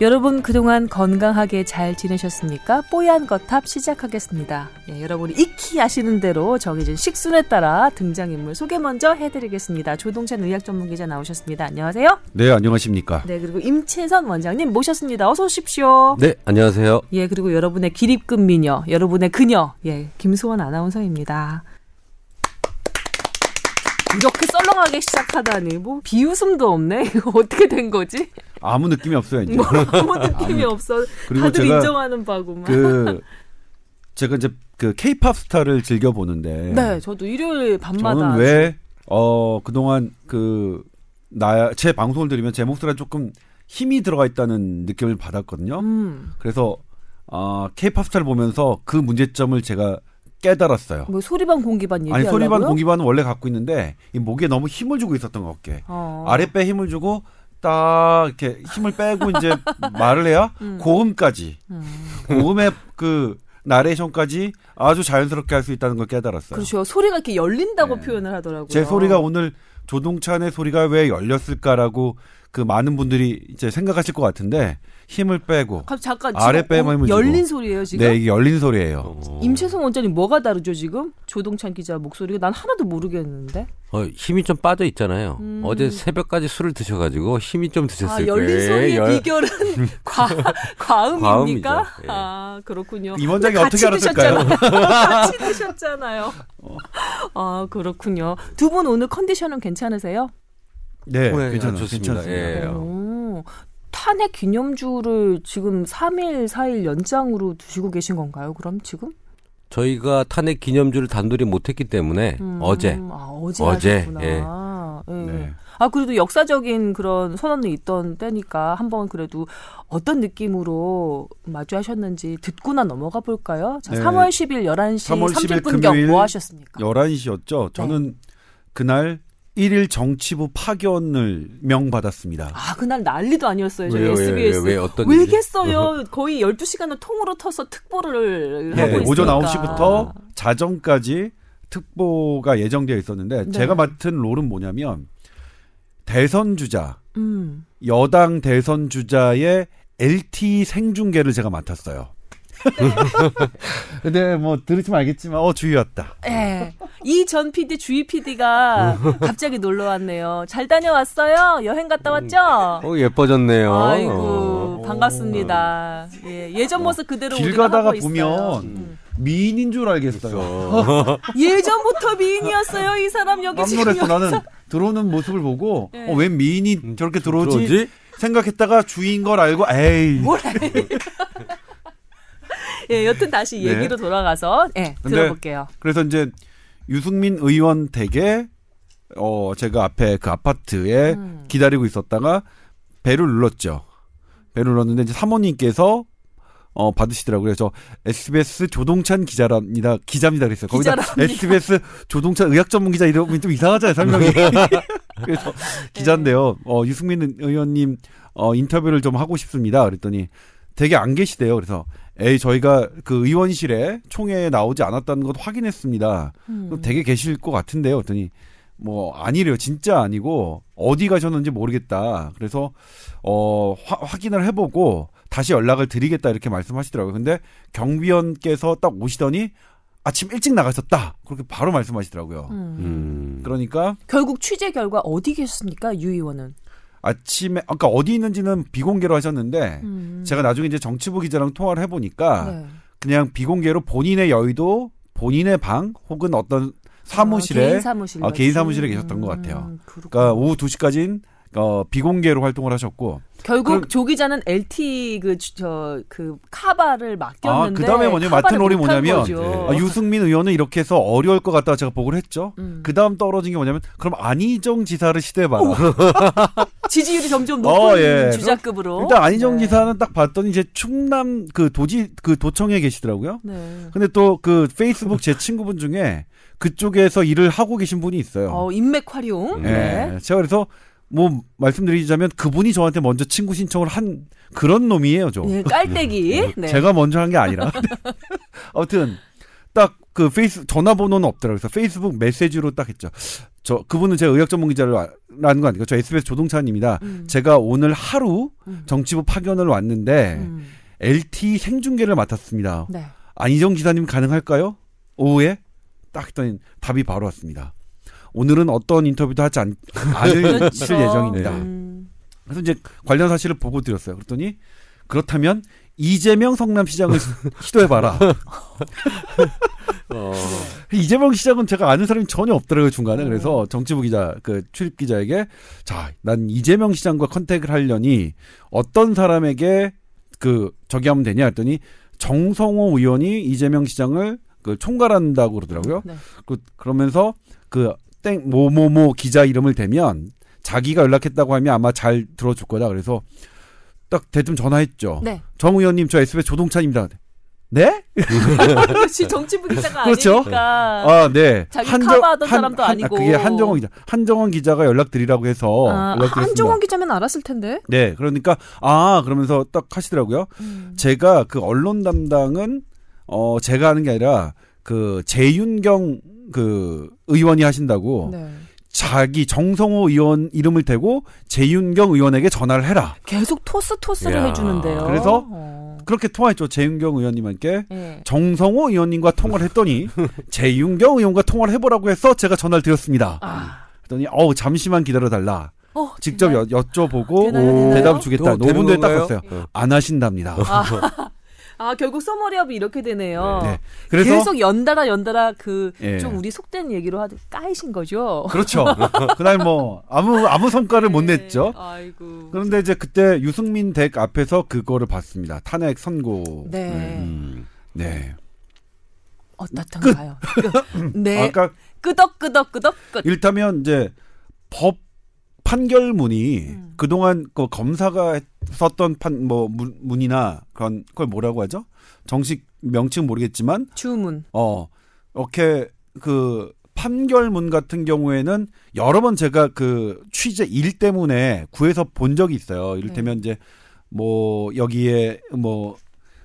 여러분 그동안 건강하게 잘 지내셨습니까? 뽀얀 거탑 시작하겠습니다. 예, 여러분이 익히 아시는 대로 정해진 식순에 따라 등장인물 소개 먼저 해드리겠습니다. 조동찬 의학 전문 기자 나오셨습니다. 안녕하세요. 네, 안녕하십니까. 네, 그리고 임채선 원장님 모셨습니다. 어서 오십시오. 네, 안녕하세요. 예, 그리고 여러분의 기립근 미녀, 여러분의 그녀, 예, 김수원 아나운서입니다. 이렇게 썰렁하게 시작하다니 뭐 비웃음도 없네. 이거 어떻게 된 거지? 아무 느낌이 없어요 이제. 뭐 아무 느낌이 없어. 그리고 다들 인정하는 바구만. 그 제가 이제 그 K-팝 스타를 즐겨 보는데. 네, 저도 일요일 밤마다. 저는 왜어 그동안 그 나 제 방송을 들으면 제 목소리가 조금 힘이 들어가 있다는 느낌을 받았거든요. 음, 그래서 어 K-팝 스타를 보면서 그 문제점을 제가 깨달았어요. 뭐 소리반 공기반 아니 얘기하려고요? 소리반 공기반은 원래 갖고 있는데 이 목에 너무 힘을 주고 있었던 것 같게. 어. 아랫배 힘을 주고 딱 이렇게 힘을 빼고 이제 말을 해야 음. 고음까지 음. 고음의 그 나레이션까지 아주 자연스럽게 할 수 있다는 걸 깨달았어요. 그렇죠. 소리가 이렇게 열린다고 네. 표현을 하더라고요. 제 소리가 오늘 조동찬의 소리가 왜 열렸을까라고 그 많은 분들이 이제 생각하실 것 같은데 힘을 빼고 갑- 잠깐 지금 어, 힘을 열린 주고. 소리예요 지금? 네 이게 열린 소리예요. 어, 임채성 원장님 뭐가 다르죠 지금? 조동찬 기자 목소리가 난 하나도 모르겠는데. 어, 힘이 좀 빠져 있잖아요. 음. 어제 새벽까지 술을 드셔가지고 힘이 좀 드셨을 아 열린 소리의 열- 비결은 과 과음입니까? 예. 아 그렇군요. 임 원장이 어떻게 알았을까요? 드셨잖아요. 같이 드셨잖아요. 아 그렇군요. 두 분 오늘 컨디션은 괜찮으세요? 네, 네, 괜찮아요. 좋습니다. 괜찮습니다. 예. 오, 탄핵 기념주를 지금 3일, 4일 연장으로 두시고 계신 건가요? 그럼 지금? 저희가 탄핵 기념주를 단돌이 못했기 때문에 음, 어제 아, 어제 어제, 하셨구나. 예. 예. 네. 아 그래도 역사적인 그런 선언이 있던 때니까 한번 그래도 어떤 느낌으로 마주하셨는지 듣고나 넘어가 볼까요? 자, 네. 3월 10일 11시 3월 10일 30분경 금요일 뭐 하셨습니까? 11시였죠. 저는 그날 1일 정치부 파견을 명받았습니다. 아 그날 난리도 아니었어요. 저희 SBS. 왜요, 왜 어떤 일이? 왜겠어요? 거의 12시간을 통으로 터서 특보를 네, 하고 있으니까. 오전 9시부터 자정까지 특보가 예정되어 있었는데 네. 제가 맡은 롤은 뭐냐면 대선 주자 음. 여당 대선 주자의 LT 생중계를 제가 맡았어요. 근데 뭐 들으시면 알겠지만 어 주의였다. 예. 이전 PD 주희 PD가 갑자기 놀러 왔네요. 잘 다녀왔어요? 여행 갔다 왔죠? 어, 예뻐졌네요. 아이고 어. 반갑습니다. 예, 예전 모습 그대로 길 가다가. 보면 음. 미인인 줄 알겠어요. 예전부터 미인이었어요. 이 사람 여기 지금 깜놀했어 여기서. 나는 들어오는 모습을 보고 네. 어, 웬 미인이 저렇게 들어오지? 들어오지? 생각했다가 주인 걸 알고 에이 뭐래? 예, 여튼 다시 네. 얘기로 돌아가서 예, 들어볼게요. 그래서 이제 유승민 의원 댁에 어 제가 앞에 그 아파트에 음. 기다리고 있었다가 배를 눌렀죠. 배를 눌렀는데 이제 사모님께서 어 받으시더라고요. 그래서 SBS 조동찬 기자랍니다. 기자입니다 그랬어요. 거기다 기자랍니다. SBS 조동찬 의학 전문 기자 이러면 좀 이상하잖아요, 설명이. 그래서 기자인데요. 어 유승민 의원님 어 인터뷰를 좀 하고 싶습니다. 그랬더니 되게 안 계시대요. 그래서 에이 저희가 그 의원실에 총회에 나오지 않았다는 것 확인했습니다. 음. 되게 계실 것 같은데요. 그랬더니 뭐 아니래요. 진짜 아니고 어디 가셨는지 모르겠다. 그래서 어 화- 확인을 해보고 다시 연락을 드리겠다 이렇게 말씀하시더라고요. 근데 경비원께서 딱 오시더니 아침 일찍 나가셨다. 그렇게 바로 말씀하시더라고요. 음. 음. 그러니까 결국 취재 결과 어디 계셨습니까, 유 의원은? 아침에 아까 어디 있는지는 비공개로 하셨는데 음. 제가 나중에 이제 정치부 기자랑 통화를 해보니까 네. 그냥 비공개로 본인의 여의도 본인의 방 혹은 어떤 사무실에 아, 개인 사무실 어, 개인 사무실에 계셨던 것 같아요. 음, 그렇구나. 그러니까 오후 2시까지는 어, 비공개로 활동을 하셨고 결국 그럼- 조 기자는 LT 그저그 카바를 맡겼는데 아, 그다음에 카바를 맡은 롤이 뭐냐면. 아, 유승민 의원은 이렇게 해서 어려울 것 같다 제가 보고를 했죠. 음. 그 다음 떨어진 게 뭐냐면 그럼 안희정 지사를 시대해봐라. 지지율이 점점 높은 어, 예. 주자급으로 일단 안희정 네. 지사는 딱 봤더니 이제 충남 그 도지 그 도청에 계시더라고요. 네. 근데 또 그 페이스북 제 친구분 중에 그쪽에서 일을 하고 계신 분이 있어요. 어, 인맥 활용. 예. 네. 제가 그래서 뭐 말씀드리자면 그분이 저한테 먼저 친구 신청을 한 그런 놈이에요, 저. 예, 깔때기. 네. 제가 먼저 한 게 아니라. 아무튼 딱 그 페이스 전화번호는 없더라고요. 그래서 페이스북 메시지로 딱 했죠. 저 그분은 제가 의학 전문 기자를 아- 제가라는 거 아니고 저 SBS 조동찬입니다. 음. 제가 오늘 하루 음. 정치부 파견을 왔는데 음. LTE 생중계를 맡았습니다. 네. 안희정 기사님 가능할까요? 오후에 딱 했더니 답이 바로 왔습니다. 오늘은 어떤 인터뷰도 하지 않, 않을 그렇죠. 예정입니다. 음. 그래서 이제 관련 사실을 보고 드렸어요. 그랬더니 그렇다면 이재명 성남시장을 시도해봐라. 어, 이재명 시장은 제가 아는 사람이 전혀 없더라고요 중간에. 음. 그래서 정치부 기자 그 출입 기자에게 자, 난 이재명 시장과 컨택을 하려니 어떤 사람에게 그 저기 하면 되냐 했더니 정성호 의원이 이재명 시장을 그 총괄한다고 그러더라고요. 네. 그 그러면서 그 땡 모모모 기자 이름을 대면 자기가 연락했다고 하면 아마 잘 들어줄 거다. 그래서 딱 대뜸 전화했죠. 네. 정 의원님 저 SBS 조동찬입니다. 네? 그렇지 정치부 기자가 그렇죠. 아니니까. 아, 네. 자기 커버하던 사람도 한- 아니고. 그게 한정원 기자. 한정원 기자가 연락드리라고 해서 아, 연락드렸습니다. 한종원 기자면 알았을 텐데. 네, 그러니까 아 그러면서 딱 하시더라고요. 음. 제가 그 언론 담당은 어 제가 하는 게 아니라 그 재윤경 그 의원이 하신다고 네. 자기 정성호 의원 이름을 대고 재윤경 의원에게 전화를 해라. 계속 토스 토스를 야. 해주는데요. 그래서 어. 그렇게 통화했죠. 재윤경 의원님께 예. 정성호 의원님과 통화를 했더니 재윤경 의원과 통화를 해보라고 해서 제가 전화를 드렸습니다. 아. 그랬더니 어우 잠시만 기다려 달라. 어, 직접? 여, 여쭤보고 되나요? 되나요? 대답 주겠다. 또 되는 5분 뒤에 딱. 어. 안 하신답니다. 아 결국 써머리업이 이렇게 되네요. 네. 그래서 계속 연달아 연달아 그좀 예. 우리 속된 얘기로 하듯 까이신 거죠. 그렇죠. 그날 뭐 아무 아무 성과를 못 네. 냈죠. 아이고. 그런데 이제 그때 유승민 댁 앞에서 그거를 봤습니다. 탄핵 선고. 네. 음. 네. 어떻던가요? 끝. 네. 아까 끄덕끄덕끄덕 끝. 일타면 이제 법 판결문이 음. 그동안 그 검사가 썼던 판 뭐 문이나 그런 걸 뭐라고 하죠? 정식 명칭 모르겠지만 주문. 어 이렇게 그 판결문 같은 경우에는 여러 번 제가 그 취재 일 때문에 구해서 본 적이 있어요. 이를테면 이제 뭐 여기에 뭐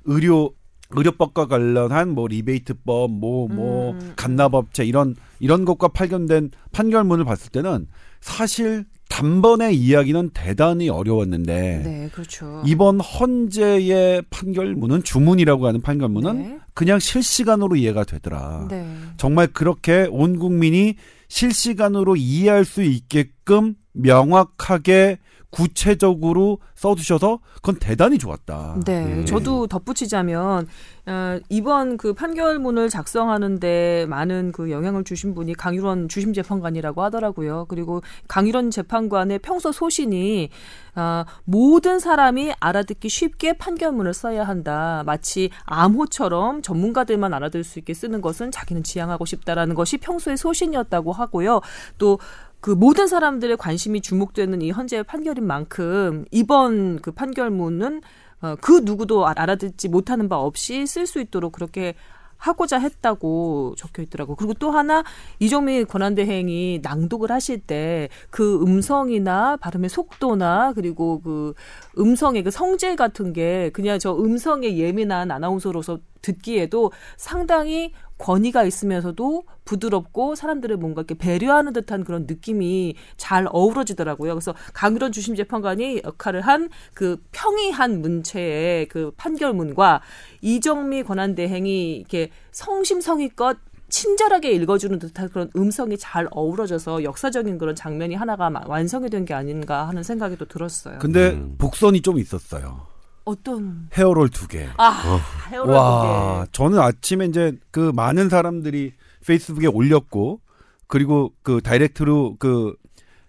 의료 의료법과 관련한 뭐 리베이트법 뭐뭐 음. 간납업체 이런 이런 것과 발견된 판결문을 봤을 때는 사실 단번에 이야기는 대단히 어려웠는데 네, 그렇죠. 이번 헌재의 판결문은 주문이라고 하는 판결문은 네. 그냥 실시간으로 이해가 되더라. 네. 정말 그렇게 온 국민이 실시간으로 이해할 수 있게끔 명확하게 구체적으로 써두셔서 그건 대단히 좋았다. 네, 음. 저도 덧붙이자면 어, 이번 그 판결문을 작성하는데 많은 그 영향을 주신 분이 강유론 주심 재판관이라고 하더라고요. 그리고 강유론 재판관의 평소 소신이 아, 모든 사람이 알아듣기 쉽게 판결문을 써야 한다. 마치 암호처럼 전문가들만 알아들 수 있게 쓰는 것은 자기는 지향하고 싶다라는 것이 평소의 소신이었다고 하고요. 또 그 모든 사람들의 관심이 주목되는 이 헌재의 판결인 만큼 이번 그 판결문은 어, 그 누구도 알- 알아듣지 못하는 바 없이 쓸 수 있도록 그렇게 하고자 했다고 적혀 있더라고. 그리고 또 하나 이종민 권한대행이 낭독을 하실 때 그 음성이나 발음의 속도나 그리고 그 음성의 그 성질 같은 게 그냥 저 음성에 예민한 아나운서로서 듣기에도 상당히 권위가 있으면서도 부드럽고 사람들을 뭔가 이렇게 배려하는 듯한 그런 느낌이 잘 어우러지더라고요. 그래서 강유론 주심 재판관이 역할을 한 그 평이한 문체의 그 판결문과 이정미 권한대행이 이렇게 성심성의껏 친절하게 읽어주는 듯한 그런 음성이 잘 어우러져서 역사적인 그런 장면이 하나가 마- 완성이 된 게 아닌가 하는 생각이 또 들었어요. 근데 음. 복선이 좀 있었어요. 어떤 헤어롤 두 개. 아 헤어롤 와, 저는 아침에 이제 그 많은 사람들이 페이스북에 올렸고 그리고 그 다이렉트로 그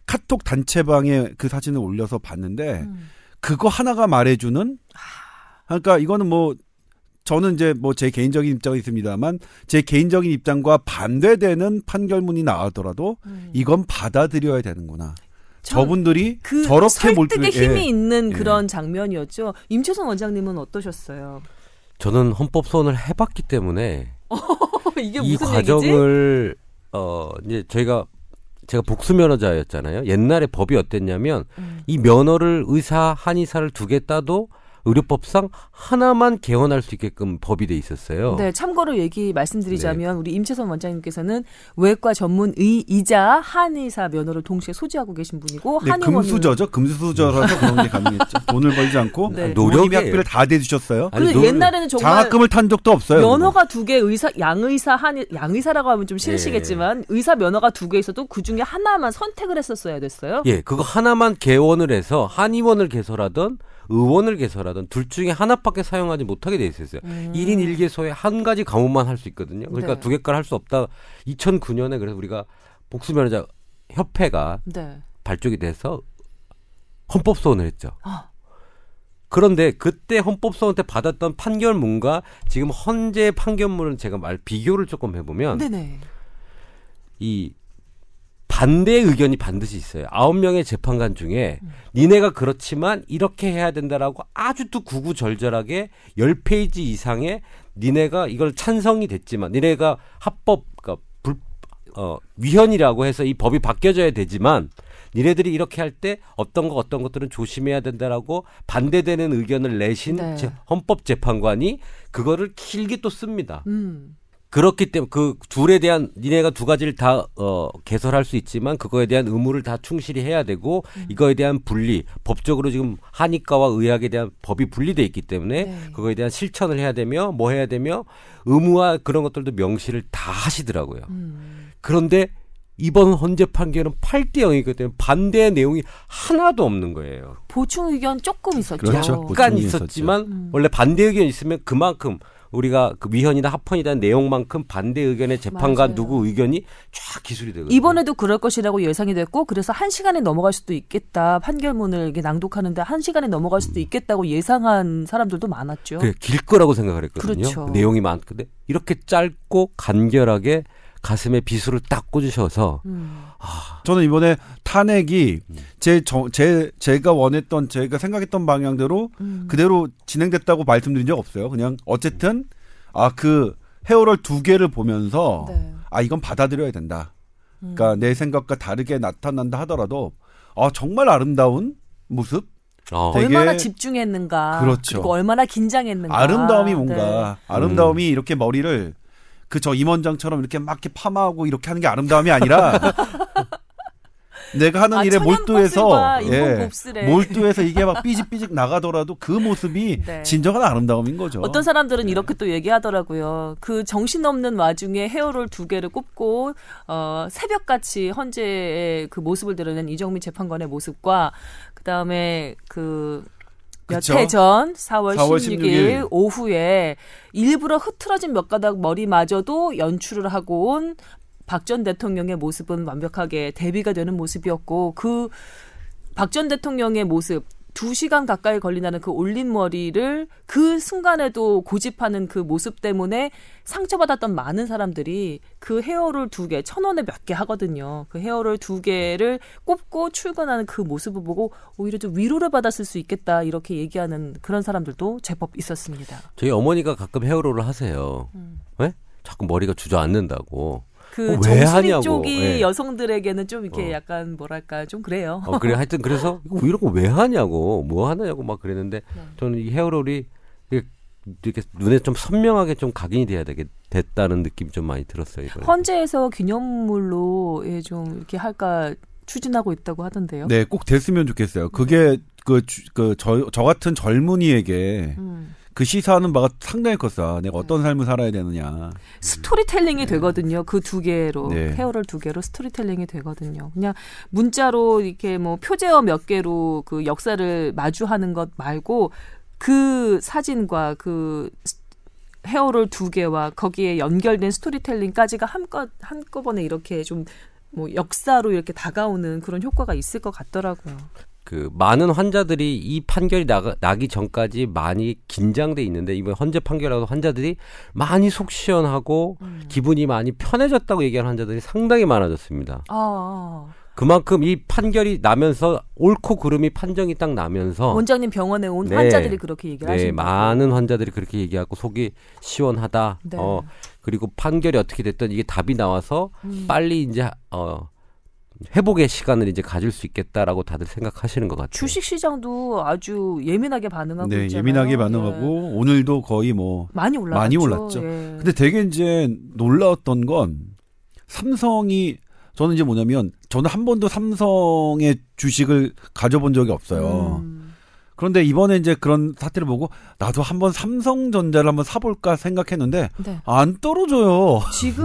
카톡 단체방에 그 사진을 올려서 봤는데 음. 그거 하나가 말해주는 그러니까 이거는 뭐 저는 이제 뭐 제 개인적인 입장이 있습니다만 제 개인적인 입장과 반대되는 판결문이 나오더라도 음. 이건 받아들여야 되는구나. 참 저분들이 그 저렇게 설득의 몰두해- 힘이 예. 있는 예. 그런 장면이었죠. 임채선 원장님은 어떠셨어요? 저는 헌법 소원을 해봤기 때문에 이게 이? 과정을 어 이제 저희가 제가 복수 면허자였잖아요. 옛날에 법이 어땠냐면 음. 이 면허를 의사 한의사를 두 개 따도 의료법상 하나만 개원할 수 있게끔 법이 돼 있었어요. 네, 참고로 얘기 말씀드리자면 우리 임채선 원장님께서는 외과 전문의이자 한의사 면허를 동시에 소지하고 계신 분이고 네, 한의원을 금수저죠. 금수저라서 그런 게 가능했죠. 돈을 벌지 않고 네. 노력이에요. 학비를 다 대주셨어요. 아니, 근데 노- 옛날에는 정말 장학금을 탄 적도 없어요. 면허가 두 개 의사 양의사 한 양의사라고 하면 좀 싫으시겠지만 의사 면허가 두 개 있어도 그 중에 하나만 선택을 했었어야 됐어요. 예, 그거 하나만 개원을 해서 한의원을 개설하든 의원을 개설하든 둘 중에 하나밖에 사용하지 못하게 돼 있었어요. 음. 일 1인 1개소에 한 가지 과목만 할 수 있거든요. 그러니까 네. 두 개깔 할수 없다. 2009년에 그래서 우리가 복수변호자 협회가 네. 발족이 돼서 헌법 소원을 했죠. 아. 그런데 그때 헌법 소원 때 받았던 판결문과 지금 현재 판결문을 제가 말 비교를 조금 해보면 네네. 이 반대 의견이 반드시 있어요. 아홉 명의 재판관 중에 니네가 그렇지만 이렇게 해야 된다라고 아주 또 구구절절하게 열 페이지 이상의 니네가 이걸 찬성이 됐지만 니네가 합법 그러니까 불, 어, 위헌이라고 해서 이 법이 바뀌어져야 되지만 니네들이 이렇게 할 때 어떤 거 어떤 것들은 조심해야 된다라고 반대되는 의견을 내신 네. 제- 헌법 재판관이 그거를 길게 또 씁니다. 음. 그렇기 때문에 그 둘에 대한 니네가 두 가지를 다 어, 개설할 수 있지만 그거에 대한 의무를 다 충실히 해야 되고 음. 이거에 대한 분리 법적으로 지금 한의과와 의학에 대한 법이 분리돼 있기 때문에 네. 그거에 대한 실천을 해야 되며 뭐 해야 되며 의무와 그런 것들도 명시를 다 하시더라고요. 음. 그런데 이번 헌재 판결은 8대 0이기 때문에 반대의 내용이 하나도 없는 거예요. 보충 의견 조금 있었죠. 그렇죠. 약간 있었지만 음. 원래 반대 의견이 있으면 그만큼 우리가 그 위헌이나 합헌이라는 내용만큼 반대 의견의 재판관 맞아요. 누구 의견이 쫙 기술이 되거든요. 이번에도 그럴 것이라고 예상이 됐고 그래서 한 시간에 넘어갈 수도 있겠다 판결문을 이게 낭독하는데 한 시간에 넘어갈 수도 있겠다고 예상한 사람들도 많았죠. 그래 길 거라고 생각을 했거든요. 그렇죠. 내용이 많근데 이렇게 짧고 간결하게 가슴에 비수를 딱 꽂으셔서 음. 저는 이번에 탄핵이 제, 저, 제 제가 원했던 제가 생각했던 방향대로 음. 그대로 진행됐다고 말씀드린 적 없어요. 그냥 어쨌든 아그 헤어롤 두 개를 보면서 네. 아 이건 받아들여야 된다. 음. 그러니까 내 생각과 다르게 나타난다 하더라도 아 정말 아름다운 모습, 어, 되게- 얼마나 집중했는가. 그렇죠. 리고 얼마나 긴장했는가. 아름다움이 네. 뭔가 아름다움이 이렇게 머리를 그 저 임원장처럼 이렇게 막 이렇게 파마하고 이렇게 하는 게 아름다움이 아니라 내가 하는 아, 일에 몰두해서 예. 몰두해서 이게 막 삐직삐직 나가더라도 그 모습이 네. 진정한 아름다움인 거죠. 어떤 사람들은 이렇게 또 얘기하더라고요. 그 정신없는 와중에 헤어롤 두 개를 꼽고 어 새벽같이 헌재의 그 모습을 드러낸 이정민 재판관의 모습과 그다음에 그몇 그쵸? 해전 4월, 4월 16일, 16일 오후에 일부러 흐트러진 몇 가닥 머리마저도 연출을 하고 온 박 전 대통령의 모습은 완벽하게 대비가 되는 모습이었고 그 박 전 대통령의 모습 두 시간 가까이 걸린다는 그 올린 머리를 그 순간에도 고집하는 그 모습 때문에 상처받았던 많은 사람들이 그 헤어롤 두 개, 천 원에 몇 개 하거든요. 그 헤어롤 두 개를 꼽고 출근하는 그 모습을 보고 오히려 좀 위로를 받았을 수 있겠다 이렇게 얘기하는 그런 사람들도 제법 있었습니다. 저희 어머니가 가끔 헤어롤을 하세요. 음. 왜? 자꾸 머리가 주저앉는다고. 그 어, 왜 정수리 하냐고. 쪽이 예. 여성들에게는 좀 이렇게 어. 약간 뭐랄까 좀 그래요. 어, 그래 하여튼 그래서 이거 이런 거 왜 하냐고 뭐 하냐고 막 그랬는데 네. 저는 이 헤어롤이 이렇게, 눈에 좀 선명하게 좀 각인이 돼야 되겠 됐다는 느낌이 좀 많이 들었어요. 이번에. 헌재에서 기념물로 예, 좀 이렇게 할까 추진하고 있다고 하던데요. 네, 꼭 됐으면 좋겠어요. 그게 그그저 저 같은 젊은이에게 음. 그 시사하는 바가 상당히 컸어. 내가 어떤 삶을 살아야 되느냐. 스토리텔링이 되거든요. 그 두 개로 네. 헤어롤 두 개로 스토리텔링이 되거든요. 그냥 문자로 이렇게 뭐 표제어 몇 개로 그 역사를 마주하는 것 말고 그 사진과 그 스- 헤어롤 두 개와 거기에 연결된 스토리텔링까지가 한껏 한꺼번에 이렇게 좀 뭐 역사로 이렇게 다가오는 그런 효과가 있을 것 같더라고요. 그 많은 환자들이 이 판결이 나가, 나기 전까지 많이 긴장돼 있는데 이번 헌재 판결하고 환자들이 많이 속 시원하고 기분이 많이 편해졌다고 얘기하는 환자들이 상당히 많아졌습니다. 아, 아. 그만큼 이 판결이 나면서 옳고 그름이 판정이 딱 나면서 원장님 병원에 온 네. 환자들이 그렇게 얘기를 네, 하시는 많은 환자들이 그렇게 얘기하고 속이 시원하다. 네. 어, 그리고 판결이 어떻게 됐든 이게 답이 나와서 음. 빨리 이제 어 회복의 시간을 이제 가질 수 있겠다라고 다들 생각하시는 것 같아요. 주식 시장도 아주 예민하게 반응하고 네, 있잖아요. 예민하게 반응하고 예. 오늘도 거의 뭐 많이 올랐죠. 많이 올랐죠. 예. 근데 되게 이제 놀라웠던 건 삼성이 저는 이제 뭐냐면 저는 한 번도 삼성의 주식을 가져본 적이 없어요. 음. 그런데 이번에 이제 그런 사태를 보고 나도 한번 삼성전자를 한번 사볼까 생각했는데 네. 안 떨어져요. 지금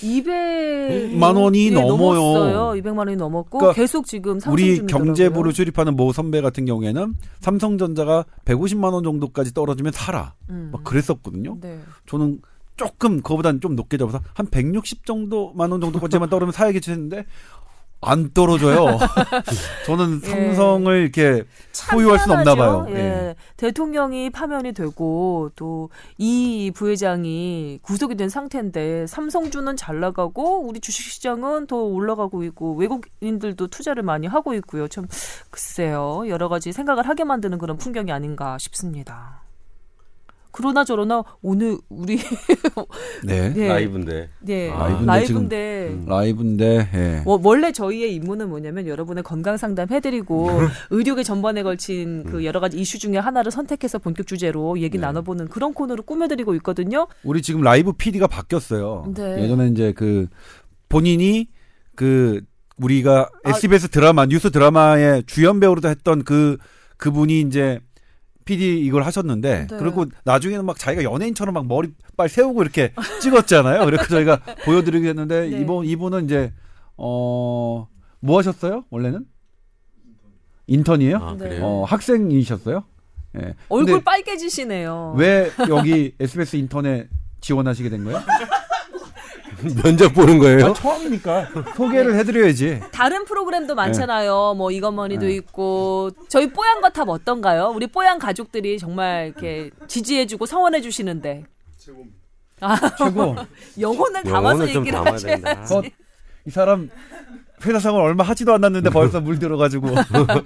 200만 만 원이 넘어요. 넘었어요. 200만 원이 넘었고 그러니까 계속 지금 우리. 경제부를 출입하는 모 선배 같은 경우에는 삼성전자가 150만 원 정도까지 떨어지면 사라. 음. 막 그랬었거든요. 네. 저는 조금 그거보다는 좀 높게 잡아서 한 160 정도만 원 정도까지만 떨어지면 사야겠지 했는데 안 떨어져요. 저는 예. 삼성을 이렇게 참 소유할 수는 없나. 봐요. 예. 예. 대통령이 파면이 되고 또 이 부회장이 구속이 된 상태인데 삼성주는 잘 나가고 우리 주식시장은 더 올라가고 있고 외국인들도 투자를 많이 하고 있고요. 참 글쎄요 여러 가지 생각을 하게 만드는 그런 풍경이 아닌가 싶습니다. 그러나 저러나 오늘 우리 네. 예, 라이브인데. 예, 아, 라이브인데 라이브인데 음. 라이브인데 예. 워- 원래 저희의 임무는 뭐냐면 여러분의 건강 상담 해드리고 의료계 전반에 걸친 그 여러 가지 이슈 중에 하나를 선택해서 본격 주제로 얘기 네. 나눠보는 그런 코너로 꾸며드리고 있거든요. 우리 지금 라이브 PD가 바뀌었어요. 네. 예전에 이제 그 본인이 그 우리가 아. SBS 드라마 뉴스 드라마의 주연 배우로도 했던 그 그분이 이제 PD 이걸 하셨는데 네. 그리고 나중에는 막 자기가 연예인처럼 막 머리빨 세우고 이렇게 찍었잖아요. 그래서 저희가 보여드리게 했는데 네. 이번 이분은 이제 어 뭐 하셨어요? 원래는 인턴이에요? 아, 네. 그래요? 어 학생이셨어요? 예. 얼굴 빨개지시네요. 왜 여기 SBS 인턴에 지원하시게 된 거예요? 면접 보는 거예요? 아, 처음이니까 소개를 해드려야지. 다른 프로그램도 많잖아요. 뭐 이것머니도 네. 있고 저희 뽀얀 거탑 어떤가요? 우리 뽀얀 가족들이 정말 이렇게 지지해주고 성원해 주시는데 최고. 영혼을 담아서 영혼을 얘기를 하셔야지. 어, 이 사람 회사 생활 얼마 하지도 않았는데 벌써 물들어가지고.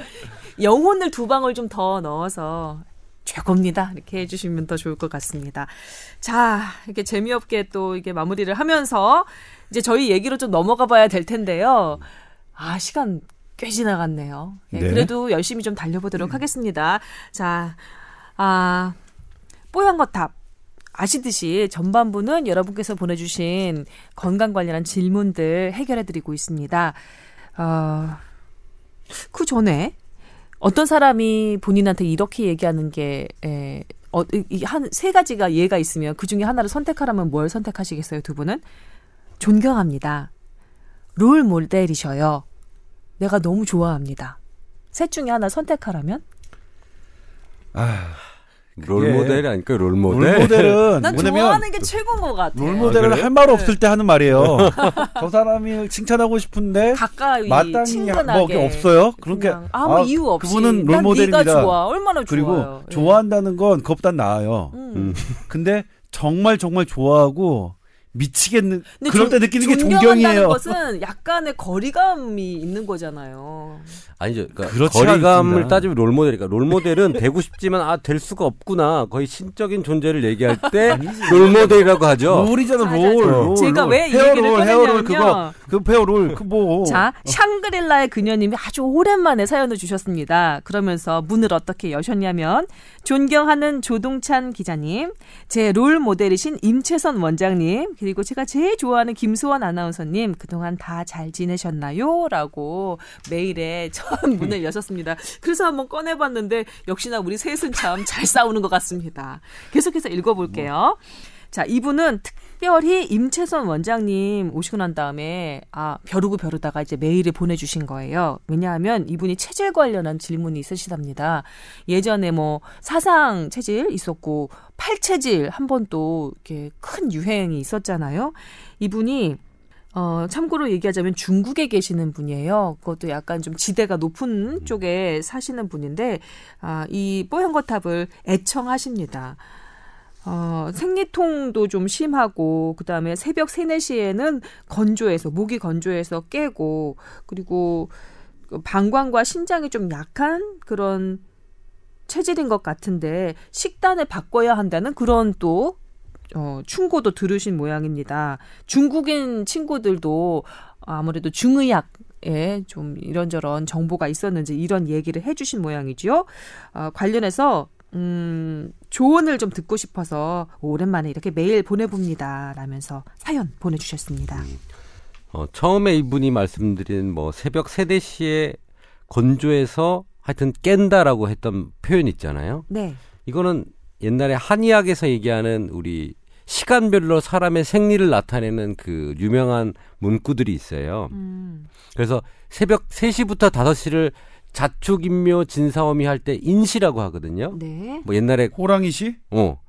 영혼을 두 방울 좀 더 넣어서 최고입니다. 이렇게 해주시면 더 좋을 것 같습니다. 자, 이렇게 재미없게 또 이게 마무리를 하면서 이제 저희 얘기로 좀 넘어가 봐야 될 텐데요. 아, 시간 꽤 지나갔네요. 예, 네. 그래도 열심히 좀 달려보도록 하겠습니다. 자, 아, 뽀얀 거탑. 아시듯이 전반부는 여러분께서 보내주신 건강 관련한 질문들 해결해드리고 있습니다. 어, 그 전에 어떤 사람이 본인한테 이렇게 얘기하는 게, 에, 어, 한세 가지가 예가 있으면 그 중에 하나를 선택하라면 뭘 선택하시겠어요, 두 분은? 존경합니다. 롤 모델이셔요. 내가 너무 좋아합니다. 셋 중에 하나 선택하라면? 아, 롤 모델이 아니까 롤 모델. 롤 모델은 난 뭐냐면 좋아하는 게 최고인 것 같아. 롤 모델은 아, 그래요? 할말 없을 때 하는 말이에요. 저 사람이 칭찬하고 싶은데 가까이 마땅히 친근하게. 뭐 이게 없어요. 그러니까 그냥 아무 이유 없이 그분은 난 롤모델입니다. 네가 좋아. 얼마나 그리고 좋아요. 예. 좋아한다는 건 그것보단 나아요. 음. 근데 정말 정말 좋아하고 미치겠는 그럴 존- 때 느끼는 게 존경한다는 존경이에요. 것은 약간의 거리감이 있는 거잖아요. 아니죠. 그러니까 거리감을 않습니다. 따지면 롤모델이니까 롤모델은 되고 싶지만 아 될 수가 없구나. 거의 신적인 존재를 얘기할 때 롤모델이라고 하죠. 롤이잖아 자, 롤. 자, 롤, 제가 롤. 왜이 헤어롤 얘기를 헤어롤 꺼냈냐면요. 그거 그 헤어롤 그뭐 자, 샹그릴라의 그녀님이 아주 오랜만에 사연을 주셨습니다. 그러면서 문을 어떻게 여셨냐면 존경하는 조동찬 기자님, 제 롤 모델이신 임채선 원장님, 그리고 제가 제일 좋아하는 김수원 아나운서님 그동안 다 잘 지내셨나요? 라고 메일에 처음 문을 여셨습니다. 그래서 한번 꺼내봤는데 역시나 우리 셋은 참 잘 싸우는 것 같습니다. 계속해서 읽어볼게요. 자, 이분은 특별히 임채선 원장님 오시고 난 다음에 아, 벼르고 벼르다가 이제 메일을 보내주신 거예요. 왜냐하면 이분이 체질 관련한 질문이 있으시답니다. 예전에 뭐 사상 체질 있었고 팔 체질 한 번 또 이렇게 큰 유행이 있었잖아요. 이분이 어, 참고로 얘기하자면 중국에 계시는 분이에요. 그것도 약간 좀 지대가 높은 쪽에 사시는 분인데, 아, 이 뽀얀 거탑을 애청하십니다. 어, 생리통도 좀 심하고, 그 다음에 새벽 3, 4시에는 건조해서, 목이 건조해서 깨고, 그리고 그 방광과 신장이 좀 약한 그런 체질인 것 같은데, 식단을 바꿔야 한다는 그런 또, 어, 충고도 들으신 모양입니다. 중국인 친구들도 아무래도 중의학 좀 이런저런 정보가 있었는지 이런 얘기를 해주신 모양이죠. 어, 관련해서 음, 조언을 좀 듣고 싶어서 오랜만에 이렇게 메일 보내봅니다. 라면서 사연 보내주셨습니다. 어, 처음에 이분이 말씀드린 뭐 새벽 3, 4시에 건조해서 하여튼 깬다라고 했던 표현 있잖아요. 네. 이거는 옛날에 한의학에서 얘기하는 우리 시간별로 사람의 생리를 나타내는 그 유명한 문구들이 있어요. 음. 그래서 새벽 3시부터 5시를 자축인묘 진사오미 할 때 인시라고 하거든요. 네. 뭐 옛날에 호랑이 씨? 어.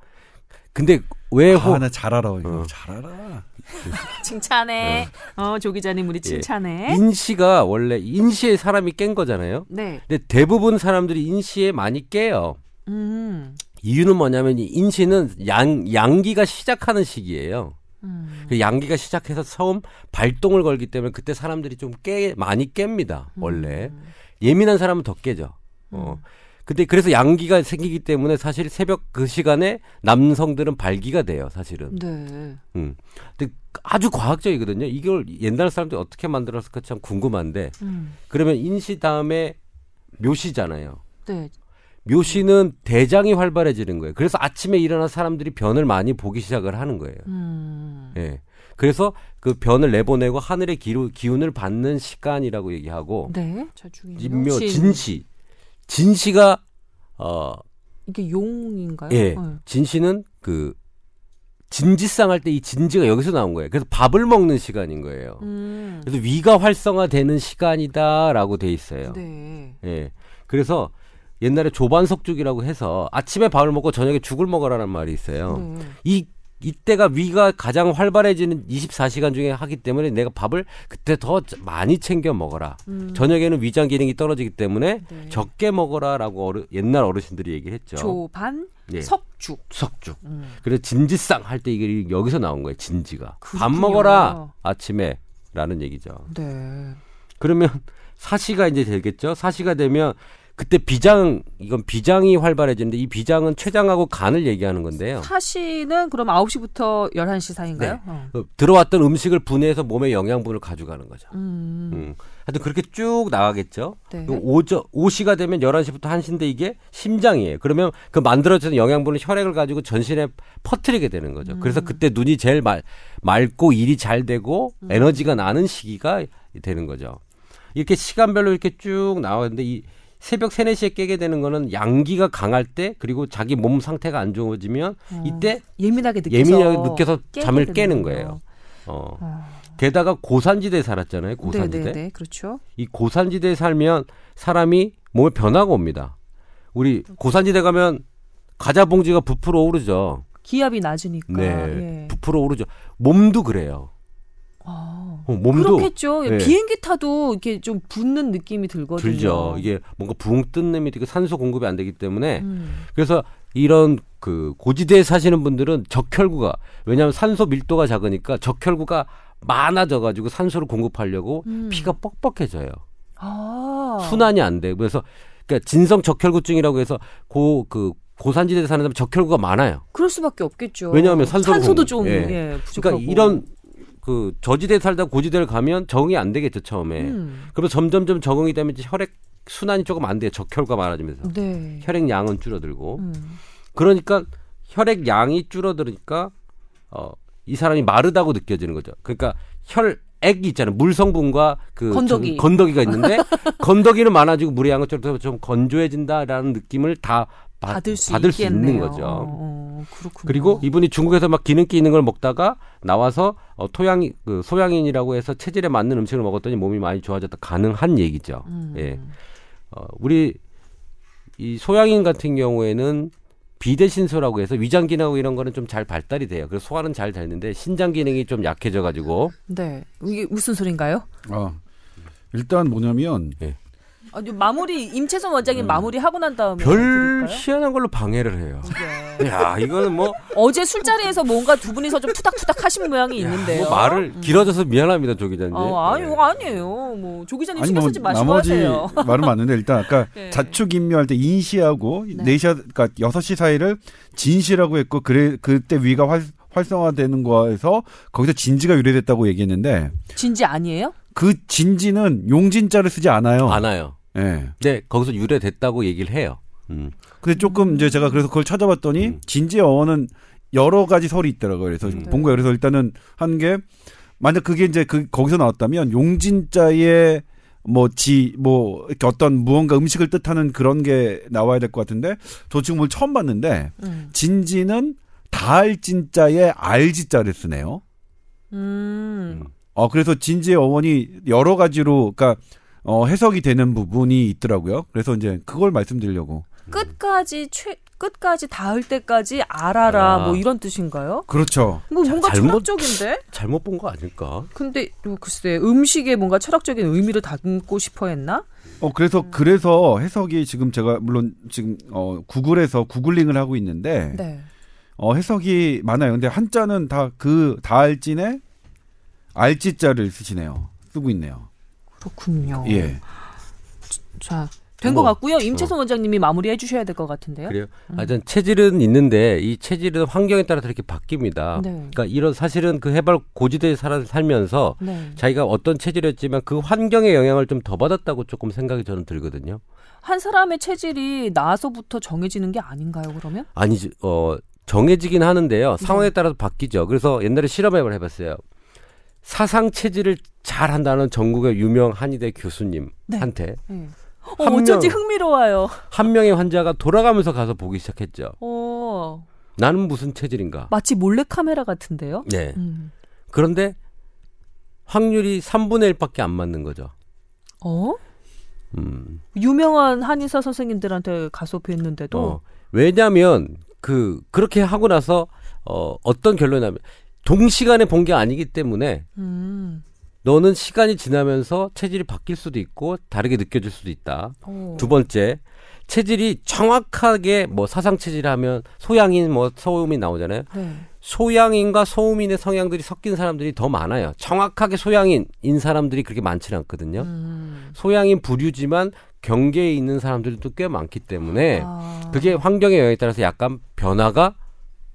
근데 왜 호, 아, 나잘 알아. 이거 어. 잘 알아. 칭찬해. 어, 조 기자님 우리 칭찬해. 인시가 원래 인시에 사람이 깬 거잖아요. 네. 근데 대부분 사람들이 인시에 많이 깨요. 음. 이유는 뭐냐면 이 인시는 양 양기가 시작하는 시기예요. 음. 그 양기가 시작해서 처음 발동을 걸기 때문에 그때 사람들이 좀 깨 많이 깹니다. 원래 음. 예민한 사람은 더 깨죠. 어. 근데 그래서 양기가 생기기 때문에 사실 새벽 그 시간에 남성들은 발기가 돼요, 사실은. 네. 음. 근데 아주 과학적이거든요. 이걸 옛날 사람들이 어떻게 만들었을까 참 궁금한데. 음. 그러면 인시 다음에 묘시잖아요. 네. 묘시는 대장이 활발해지는 거예요. 그래서 아침에 일어나 사람들이 변을 많이 보기 시작을 하는 거예요. 음. 예. 그래서 그 변을 내보내고 하늘의 기루, 기운을 받는 시간이라고 얘기하고 네. 진. 진시 진시가 어 이게 용인가요? 예. 네. 진시는 그 진지상 할 때 이 진지가 여기서 나온 거예요. 그래서 밥을 먹는 시간인 거예요. 음. 그래서 위가 활성화되는 시간이다라고 돼 있어요. 네. 예. 그래서 옛날에 조반석죽이라고 해서 아침에 밥을 먹고 저녁에 죽을 먹어라는 말이 있어요. 네. 이 이때가 위가 가장 활발해지는 24시간 중에 하기 때문에 내가 밥을 그때 더 많이 챙겨 먹어라. 음. 저녁에는 위장 기능이 떨어지기 때문에 네. 적게 먹어라라고 어르, 옛날 어르신들이 얘기했죠. 조반 예. 석죽. 석죽. 음. 그래서 진지상 할 때 이게 여기서 나온 거예요. 진지가. 밥 그렇군요. 먹어라 아침에라는 얘기죠. 네. 그러면 사시가 이제 되겠죠. 사시가 되면 그때 비장 이건 비장이 활발해지는데 이 비장은 췌장하고 간을 얘기하는 건데요. 사시는 그럼 9시부터 11시 사이인가요? 네. 어. 그 들어왔던 음식을 분해해서 몸의 영양분을 가져가는 거죠. 음. 음. 하여튼 그렇게 쭉 나가겠죠. 네. 그 오저, 오시가 되면 11시부터 1시인데 이게 심장이에요. 그러면 그 만들어지는 영양분을 혈액을 가지고 전신에 퍼뜨리게 되는 거죠. 그래서 그때 눈이 제일 말, 맑고 일이 잘 되고 에너지가 나는 시기가 되는 거죠. 이렇게 시간별로 이렇게 쭉 나왔는데 이 새벽 3, 4시에 깨게 되는 거는 양기가 강할 때 그리고 자기 몸 상태가 안 좋아지면 이때 예민하게 느껴서 예민하게 느껴서 잠을. 깨는 거예요. 어. 아. 게다가 고산지대에 살았잖아요. 고산지대. 네네네 그렇죠. 이 고산지대에 살면 사람이 몸에 변화가 옵니다. 우리 고산지대 가면 과자 봉지가 부풀어 오르죠. 기압이 낮으니까. 네, 예. 부풀어 오르죠. 몸도 그래요. 아. 어, 몸도 그렇겠죠. 네. 비행기 타도 이렇게 좀 붓는 느낌이 들거든요. 들죠. 이게 뭔가 붕뜬 느낌이 들고 산소 공급이 안 되기 때문에 음. 그래서 이런 그 고지대에 사시는 분들은 적혈구가 왜냐하면 산소 밀도가 작으니까 적혈구가 많아져 가지고 산소를 공급하려고 음. 피가 뻑뻑해져요. 아. 순환이 안 돼. 그래서 그러니까 진성 적혈구증이라고 해서 고 그 고산지대에 사는 사람 적혈구가 많아요. 그럴 수밖에 없겠죠. 왜냐하면 산소를 산소도 좀 예. 예, 부족하고. 그러니까 이런 그 저지대에 살다 고지대를 가면 적응이 안 되겠죠 처음에. 음. 그러면 점점점 적응이 되면 이제 혈액 순환이 조금 안 돼요. 적혈구가 많아지면서 네. 혈액 양은 줄어들고. 음. 그러니까 혈액 양이 줄어드니까 어, 이 사람이 마르다고 느껴지는 거죠. 그러니까 혈액이 있잖아요. 물 성분과 그 건더기. 좀 건더기가 있는데 건더기는 많아지고 물의 양은 줄어들어서 좀 건조해진다라는 느낌을 다 받- 받을 수, 받을 수 있는. 거죠. 어, 그렇군요. 그리고 이분이 중국에서 막 기름기 있는 걸 먹다가 나와서 어, 토양 그 소양인이라고 해서 체질에 맞는 음식을 먹었더니 몸이 많이 좋아졌다 가능한 얘기죠. 음. 예. 어, 우리 이 소양인 같은 경우에는 비대신소라고 해서 위장 기능하고 이런 거는 좀 잘 발달이 돼요. 그래서 소화는 잘 되는데 신장 기능이 좀 약해져 가지고 네. 이게 무슨 소린가요? 어. 일단 뭐냐면 아, 좀 마무리 임채선 원장님 마무리 하고 난 다음에 음. 별 드릴까요? 희한한 걸로 방해를 해요. 네. 야, 이거는 뭐, 어제 술자리에서 뭔가 두 분이서 좀 투닥투닥 하신 모양이 있는데요. 뭐 말을 길어져서 미안합니다, 조 기자님. 어, 아니, 네. 이거 아니에요. 뭐, 조 기자님 신경 뭐 쓰지 마시고 나머지 하세요. 말은 맞는데 일단 아까 네. 자축 인묘할 때 인시하고 네. 네. 시 그러니까 6시 사이를 진시라고 했고 그래 그때 위가 활 활성화되는 거에서 거기서 진지가 유래됐다고 얘기했는데 진지 아니에요? 그 진지는 용진자를 쓰지 않아요. 안 와요. 예. 네, 거기서 유래됐다고 얘기를 해요. 음. 근데 조금 이제 제가 그래서 그걸 찾아봤더니 음. 진지의 어원은 여러 가지 설이 있더라고요. 그래서 음. 본 거예요. 그래서 일단은 한 게 만약 그게 이제 그 거기서 나왔다면 용진자의 뭐지뭐 이렇게 어떤 무언가 음식을 뜻하는 그런 게 나와야 될 것 같은데 저 지금 뭘 처음 봤는데 음. 진지는 다알 진자의 알지자를 쓰네요. 음. 어 그래서 진지의 어원이 여러 가지로 그러니까 어 해석이 되는 부분이 있더라고요. 그래서 이제 그걸 말씀드리려고. 끝까지 최 끝까지 닿을 때까지 알아라 아. 뭐 이런 뜻인가요? 그렇죠. 뭐 뭔가 잘못- 철학적인데? 잘못 본 거 아닐까? 근데 뭐 글쎄 음식에 뭔가 철학적인 의미를 담고 싶어 했나? 어 그래서 그래서 해석이 지금 제가 물론 지금 어 구글에서 구글링을 하고 있는데 네. 어 해석이 많아요. 근데 한자는 다 그 다알진에 알지자를 쓰시네요. 쓰고 있네요. 그렇군요. 예. 자, 된것 뭐, 같고요. 임채선 원장님이 마무리해 주셔야 될 것 같은데요. 그래요. 하여튼 체질은 있는데 이 체질은 환경에 따라서 이렇게 바뀝니다. 네. 그러니까 이런 사실은 그 해발 고지대에 살아 살면서 네. 자기가 어떤 체질이었지만 그 환경의 영향을 좀 더 받았다고 조금 생각이 저는 들거든요. 한 사람의 체질이 나서부터 정해지는 게 아닌가요, 그러면? 아니지, 어, 정해지긴 하는데요. 네. 상황에 따라서 바뀌죠. 그래서 옛날에 실험을 해봤어요. 사상 체질을 잘 한다는 전국의 유명 한의대 교수님한테 네. 어, 한 어쩐지 명. 흥미로워요. 한 명의 환자가 돌아가면서 가서 보기 시작했죠. 어, 나는 무슨 체질인가? 마치 몰래 카메라 같은데요. 네. 음. 그런데 확률이 3분의 1밖에 안 맞는 거죠. 어? 음. 유명한 한의사 선생님들한테 가서 뵀는데도 어. 왜냐하면 그 그렇게 하고 나서 어 어떤 결론이 나면 동시간에 본 게 아니기 때문에 음. 너는 시간이 지나면서 체질이 바뀔 수도 있고 다르게 느껴질 수도 있다. 어. 두 번째 체질이 정확하게 뭐 사상 체질 하면 소양인 뭐 소음이 나오잖아요. 네. 소양인과 소음인의 성향들이 섞인 사람들이 더 많아요. 정확하게 소양인인 사람들이 그렇게 많지는 않거든요. 음. 소양인 부류지만 경계에 있는 사람들도 꽤 많기 때문에 아. 그게 환경의 영향에 따라서 약간 변화가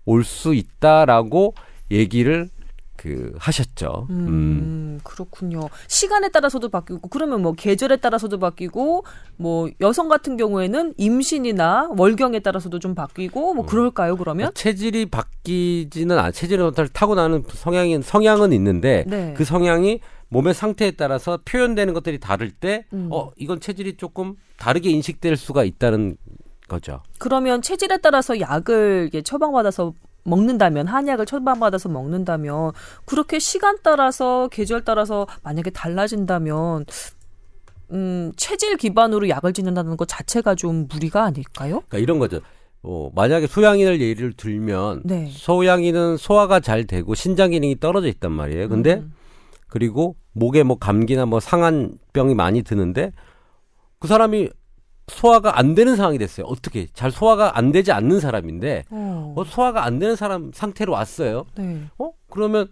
올 수 있다라고 얘기를 그 하셨죠. 음, 음. 그렇군요. 시간에 따라서도 바뀌고 그러면 뭐 계절에 따라서도 바뀌고 뭐 여성 같은 경우에는 임신이나 월경에 따라서도 좀 바뀌고 뭐 그럴까요? 그러면? 체질이 바뀌지는 않, 체질은 타고나는 성향인 성향은 있는데 네. 그 성향이 몸의 상태에 따라서 표현되는 것들이 다를 때, 음. 어 이건 체질이 조금 다르게 인식될 수가 있다는 거죠. 그러면 체질에 따라서 약을 처방받아서 먹는다면 한약을 처방받아서 먹는다면 그렇게 시간 따라서 계절 따라서 만약에 달라진다면 음, 체질 기반으로 약을 짓는다는 것 자체가 좀 무리가 아닐까요? 그러니까 이런 거죠. 어, 만약에 소양인을 예를 들면 네. 소양인은 소화가 잘 되고 신장 기능이 떨어져 있단 말이에요. 근데 음. 그리고 목에 뭐 감기나 뭐 상한 병이 많이 드는데 그 사람이 소화가 안 되는 상황이 됐어요. 어떻게 잘 소화가 안 되지 않는 사람인데 어. 어, 소화가 안 되는 사람 상태로 왔어요. 네. 어 그러면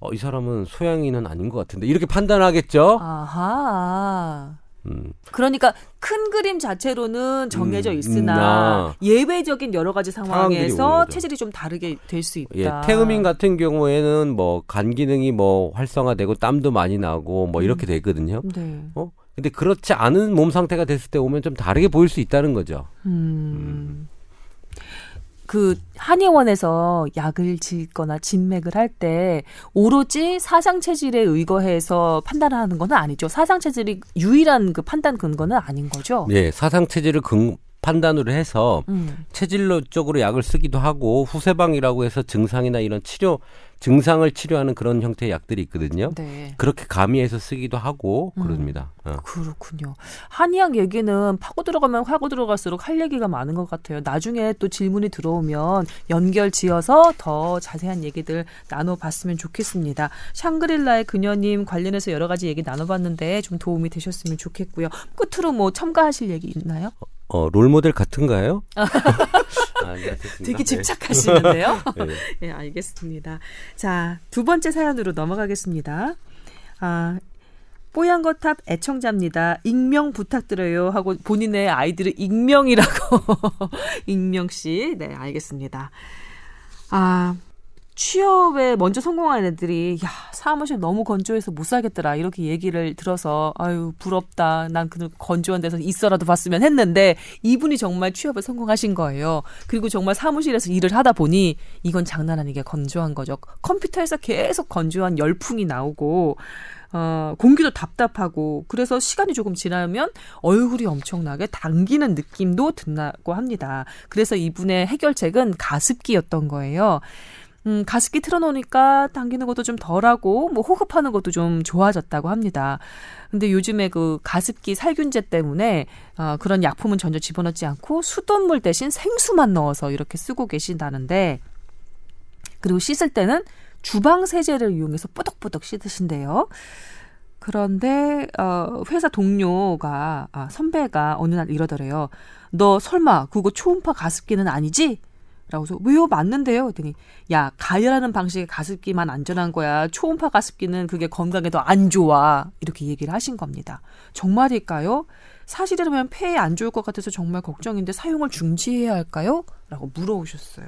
어, 이 사람은 소양인은 아닌 것 같은데 이렇게 판단하겠죠. 아하. 음. 그러니까 큰 그림 자체로는 정해져 음, 있으나 음, 아. 예외적인 여러 가지 상황에서. 체질이 좀 다르게 될수 예, 있다. 태음인 같은 경우에는 뭐 간 기능이 뭐 활성화되고 땀도 많이 나고 뭐 이렇게 되거든요. 네. 어? 근데 그렇지 않은 몸 상태가 됐을 때 오면 좀 다르게 보일 수 있다는 거죠. 음. 그 한의원에서 약을 짓거나 진맥을 할 때 오로지 사상 체질에 의거해서 판단하는 건 아니죠. 사상 체질이 유일한 그 판단 근거는 아닌 거죠. 네, 사상 체질을 근 판단으로 해서 음. 체질로 쪽으로 약을 쓰기도 하고 후세방이라고 해서 증상이나 이런 치료 증상을 치료하는 그런 형태의 약들이 있거든요. 네. 그렇게 가미해서 쓰기도 하고 음. 그럽니다. 어. 그렇군요. 한의학 얘기는 파고 들어가면 파고 들어갈수록 할 얘기가 많은 것 같아요. 나중에 또 질문이 들어오면 연결 지어서 더 자세한 얘기들 나눠봤으면 좋겠습니다. 샹그릴라의 그녀님 관련해서 여러 가지 얘기 나눠봤는데 좀 도움이 되셨으면 좋겠고요. 끝으로 뭐 첨가하실 얘기 있나요? 어, 롤모델 같은가요? 아, 네. 되게 집착하시는데요. 네. 네. 네, 알겠습니다. 자, 두 번째 사연으로 넘어가겠습니다. 아, 뽀얀거탑 애청자입니다. 익명 부탁드려요 하고 본인의 아이들을 익명이라고 익명 씨. 네, 알겠습니다. 아, 취업에 먼저 성공한 애들이 야 사무실 너무 건조해서 못 살겠더라 이렇게 얘기를 들어서 아유 부럽다 난 그 건조한 데서 있어라도 봤으면 했는데 이분이 정말 취업에 성공하신 거예요 그리고 정말 사무실에서 일을 하다 보니 이건 장난 아니게 건조한 거죠 컴퓨터에서 계속 건조한 열풍이 나오고 어, 공기도 답답하고 그래서 시간이 조금 지나면 얼굴이 엄청나게 당기는 느낌도 든다고 합니다. 그래서 이분의 해결책은 가습기였던 거예요. 음, 가습기 틀어놓으니까 당기는 것도 좀 덜하고, 뭐, 호흡하는 것도 좀 좋아졌다고 합니다. 근데 요즘에 그 가습기 살균제 때문에, 어, 그런 약품은 전혀 집어넣지 않고 수돗물 대신 생수만 넣어서 이렇게 쓰고 계신다는데, 그리고 씻을 때는 주방 세제를 이용해서 뿌덕뿌덕 씻으신대요. 그런데 어 회사 동료가 아 선배가 어느 날 이러더래요. 너 설마 그거 초음파 가습기는 아니지? 라고 해서 왜요? 맞는데요? 그랬더니 야 가열하는 방식의 가습기만 안전한 거야. 초음파 가습기는 그게 건강에 더안 좋아. 이렇게 얘기를 하신 겁니다. 정말일까요? 사실이라면 폐에 안 좋을 것 같아서 정말 걱정인데 사용을 중지해야 할까요? 라고 물어오셨어요.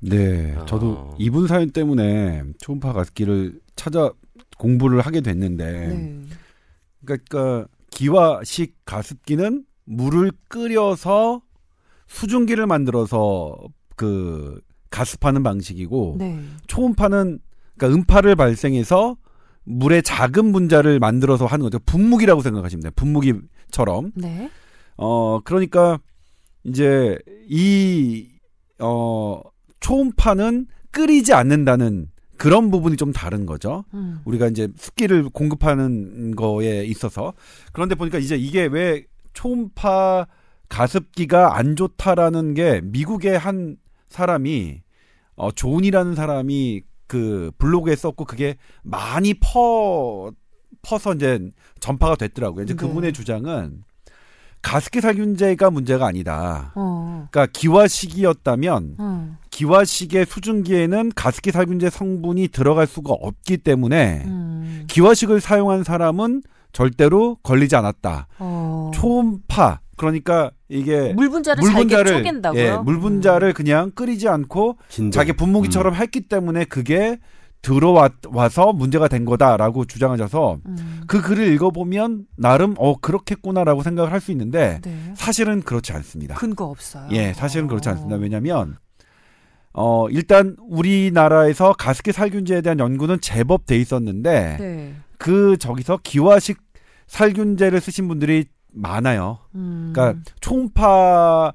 네, 아. 저도 이분 사연 때문에 초음파 가습기를 찾아 공부를 하게 됐는데, 네. 그러니까 기와식 가습기는 물을 끓여서 수증기를 만들어서 그 가습하는 방식이고 네. 초음파는 그러니까 음파를 발생해서 물의 작은 분자를 만들어서 하는 거죠. 분무기라고 생각하시면 돼요. 분무기처럼. 네. 어 그러니까 이제 이 어 초음파는 끓이지 않는다는 그런 부분이 좀 다른 거죠. 음. 우리가 이제 습기를 공급하는 거에 있어서 그런데 보니까 이제 이게 왜 초음파 가습기가 안 좋다라는 게 미국의 한 사람이 어 존이라는 사람이 그 블로그에 썼고 그게 많이 퍼 퍼서 이제 전파가 됐더라고요. 이제 네. 그분의 주장은 가습기 살균제가 문제가 아니다. 어. 그러니까 기화식이었다면 어. 기화식의 수증기에는 가습기 살균제 성분이 들어갈 수가 없기 때문에 음. 기화식을 사용한 사람은 절대로 걸리지 않았다. 어. 초음파 그러니까 이게 물 분자를 물 잘게 분자를 쪼갠다고요? 예, 물 분자를 그냥 끓이지 않고 진동. 자기 분무기처럼 했기 때문에 그게 들어와서 문제가 된 거다라고 주장하셔서 음. 그 글을 읽어보면 나름 어 그렇겠구나라고 생각을 할 수 있는데 네. 사실은 그렇지 않습니다. 근거 없어요. 예, 사실은 그렇지 않습니다. 어. 왜냐하면 어 일단 우리나라에서 가습기 살균제에 대한 연구는 제법 돼 있었는데 네. 그 저기서 기화식 살균제를 쓰신 분들이 많아요. 음. 그러니까 초음파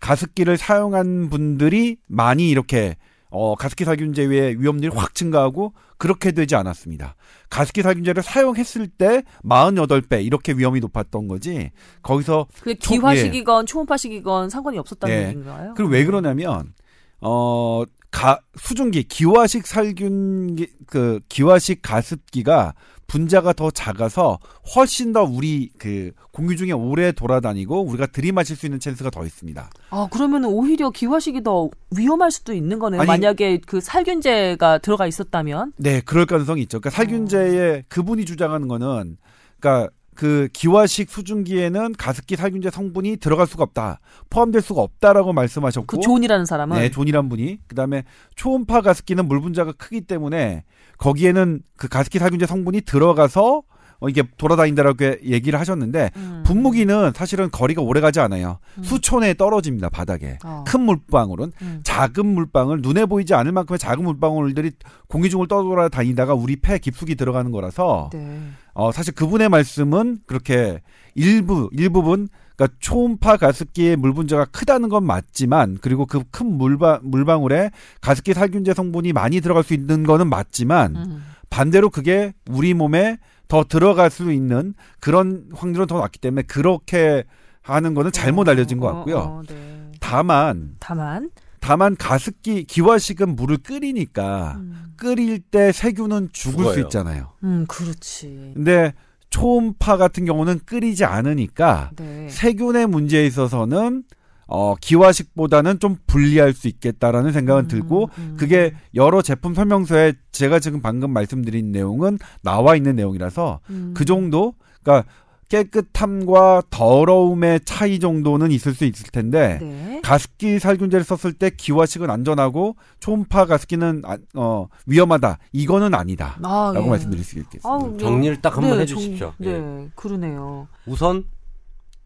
가습기를 사용한 분들이 많이 이렇게 어 가습기 살균제의 위험률이 확 증가하고 그렇게 되지 않았습니다. 가습기 살균제를 사용했을 때 48배 이렇게 위험이 높았던 거지. 거기서 그게 초- 기화식이건 초음파식이건 상관이 없었다는 예. 얘기인가요? 그리고 왜 그러냐면 어 가, 수증기 기화식 살균 그 기화식 가습기가 분자가 더 작아서 훨씬 더 우리 그 공기 중에 오래 돌아다니고 우리가 들이마실 수 있는 찬스가 더 있습니다. 아 그러면 오히려 기화식이 더 위험할 수도 있는 거네요. 아니- 만약에 그 살균제가 들어가 있었다면. 네, 그럴 가능성이 있죠. 그러니까 살균제에 그분이 주장하는 거는 그러니까 그 기화식 수증기에는 가습기 살균제 성분이 들어갈 수가 없다. 포함될 수가 없다라고 말씀하셨고 그 존이라는 사람은. 네, 존이란 분이. 그다음에 초음파 가습기는 물 분자가 크기 때문에 거기에는 그 가습기 살균제 성분이 들어가서 어, 이게 돌아다닌다라고 얘기를 하셨는데 음. 분무기는 사실은 거리가 오래 가지 않아요. 음. 수초 내에 떨어집니다, 바닥에. 어. 큰 물방울은 음. 작은 물방울 눈에 보이지 않을 만큼의 작은 물방울들이 공기 중을 떠돌아다니다가 우리 폐 깊숙이 들어가는 거라서 네. 어 사실 그분의 말씀은 그렇게 일부 일부분 그러니까 초음파 가습기의 물 분자가 크다는 건 맞지만 그리고 그 큰 물방 물방울에 가습기 살균제 성분이 많이 들어갈 수 있는 거는 맞지만 음. 반대로 그게 우리 몸에 더 들어갈 수 있는 그런 확률은 더 낮기 때문에 그렇게 하는 거는 잘못 어, 알려진 것 어, 같고요. 어, 네. 다만 다만. 다만 가습기 기화식은 물을 끓이니까 음. 끓일 때 세균은 죽을 수 죽어요. 있잖아요. 음, 그렇지. 근데 초음파 같은 경우는 끓이지 않으니까 네. 세균의 문제에 있어서는 어 기화식보다는 좀 불리할 수 있겠다라는 생각은 음, 들고 음. 그게 여러 제품 설명서에 제가 지금 방금 말씀드린 내용은 나와 있는 내용이라서 음. 그 정도 그러니까 깨끗함과 더러움의 차이 정도는 있을 수 있을 텐데 네. 가습기 살균제를 썼을 때 기화식은 안전하고 초음파 가습기는 안- 어, 위험하다. 이거는 아니다. 아, 라고 예. 말씀드릴 수 있겠습니다. 아우, 예. 정리를 딱 한번 네, 해주십시오. 정- 예. 네, 그러네요. 우선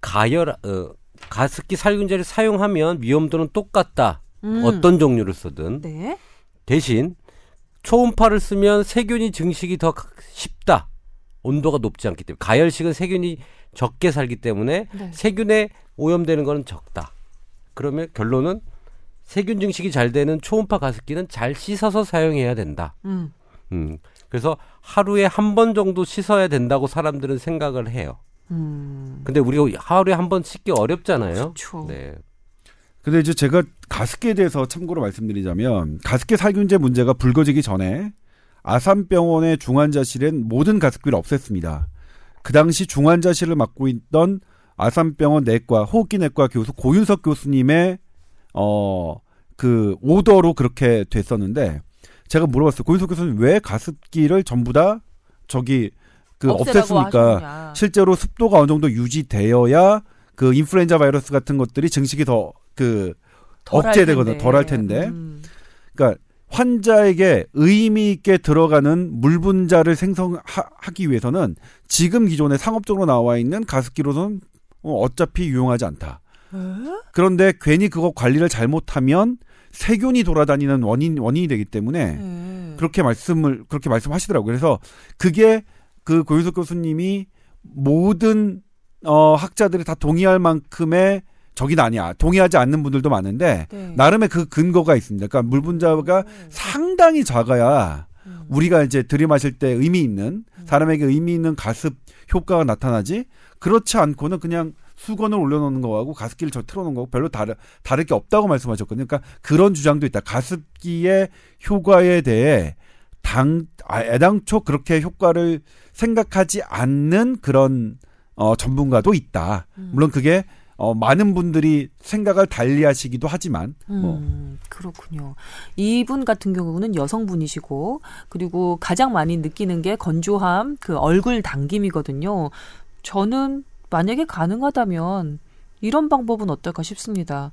가열 어, 가습기 살균제를 사용하면 위험도는 똑같다. 음. 어떤 종류를 쓰든 네. 대신 초음파를 쓰면 세균이 증식이 더 쉽다. 온도가 높지 않기 때문에 가열식은 세균이 적게 살기 때문에 네. 세균에 오염되는 거는 적다. 그러면 결론은 세균 증식이 잘 되는 초음파 가습기는 잘 씻어서 사용해야 된다. 음. 음. 그래서 하루에 한 번 정도 씻어야 된다고 사람들은 생각을 해요. 음. 근데 우리가 하루에 한 번 씻기 어렵잖아요. 그렇죠. 네. 근데 이제 제가 가습기에 대해서 참고로 말씀드리자면 가습기 살균제 문제가 불거지기 전에 아산병원의 중환자실엔 모든 가습기를 없앴습니다. 그 당시 중환자실을 맡고 있던 아산병원 내과 호흡기 내과 교수 고윤석 교수님의 어 그 오더로 그렇게 됐었는데 제가 물어봤어요. 고윤석 교수님 왜 가습기를 전부 다 저기 그 없앴습니까? 하셨냐. 실제로 습도가 어느 정도 유지되어야 그 인플루엔자 바이러스 같은 것들이 증식이 더 그 억제되거든, 텐데. 덜할 텐데. 음. 그러니까 환자에게 의미 있게 들어가는 물 분자를 생성하기 위해서는 지금 기존에 상업적으로 나와 있는 가습기로는 어, 어차피 유용하지 않다. 그런데 괜히 그거 관리를 잘못하면 세균이 돌아다니는 원인 원인이 되기 때문에 네. 그렇게 말씀을 그렇게 말씀하시더라고요. 그래서 그게 그 고윤석 교수님이 모든 어 학자들이 다 동의할 만큼의 적이 아니야. 동의하지 않는 분들도 많은데 네. 나름의 그 근거가 있습니다. 그러니까 물 분자가 상당히 작아야 음. 우리가 이제 들이마실 때 의미 있는 사람에게 의미 있는 가습 효과가 나타나지 그렇지 않고는 그냥 수건을 올려놓는 거하고 가습기를 저 틀어놓은 거하고 별로 다르, 다를 게 없다고 말씀하셨거든요. 그러니까 그런 주장도 있다. 가습기의 효과에 대해 당, 아, 애당초 그렇게 효과를 생각하지 않는 그런 어, 전문가도 있다. 음. 물론 그게 어, 많은 분들이 생각을 달리하시기도 하지만 뭐 음, 그렇군요. 이분 같은 경우는 여성분이시고 그리고 가장 많이 느끼는 게 건조함, 그 얼굴 당김이거든요. 저는 만약에 가능하다면 이런 방법은 어떨까 싶습니다.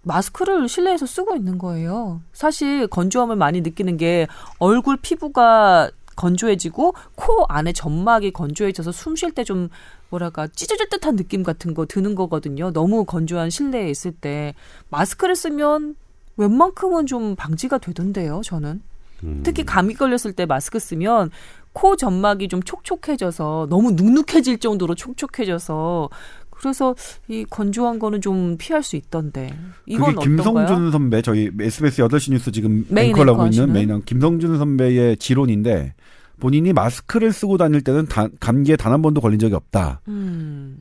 마스크를 실내에서 쓰고 있는 거예요. 사실 건조함을 많이 느끼는 게 얼굴 피부가 건조해지고 코 안에 점막이 건조해져서 숨 쉴 때 좀 뭐랄까 찢어질 듯한 느낌 같은 거 드는 거거든요. 너무 건조한 실내에 있을 때 마스크를 쓰면 웬만큼은 좀 방지가 되던데요. 저는 음. 특히 감기 걸렸을 때 마스크 쓰면 코 점막이 좀 촉촉해져서 너무 눅눅해질 정도로 촉촉해져서 그래서 이 건조한 거는 좀 피할 수 있던데 이건 그게 어떤가요? 김성준 선배 저희 SBS 8시 뉴스 지금 앵커를 하고 있는? 메인 김성준 선배의 지론인데 본인이 마스크를 쓰고 다닐 때는 단- 감기에 단 한 번도 걸린 적이 없다. 음,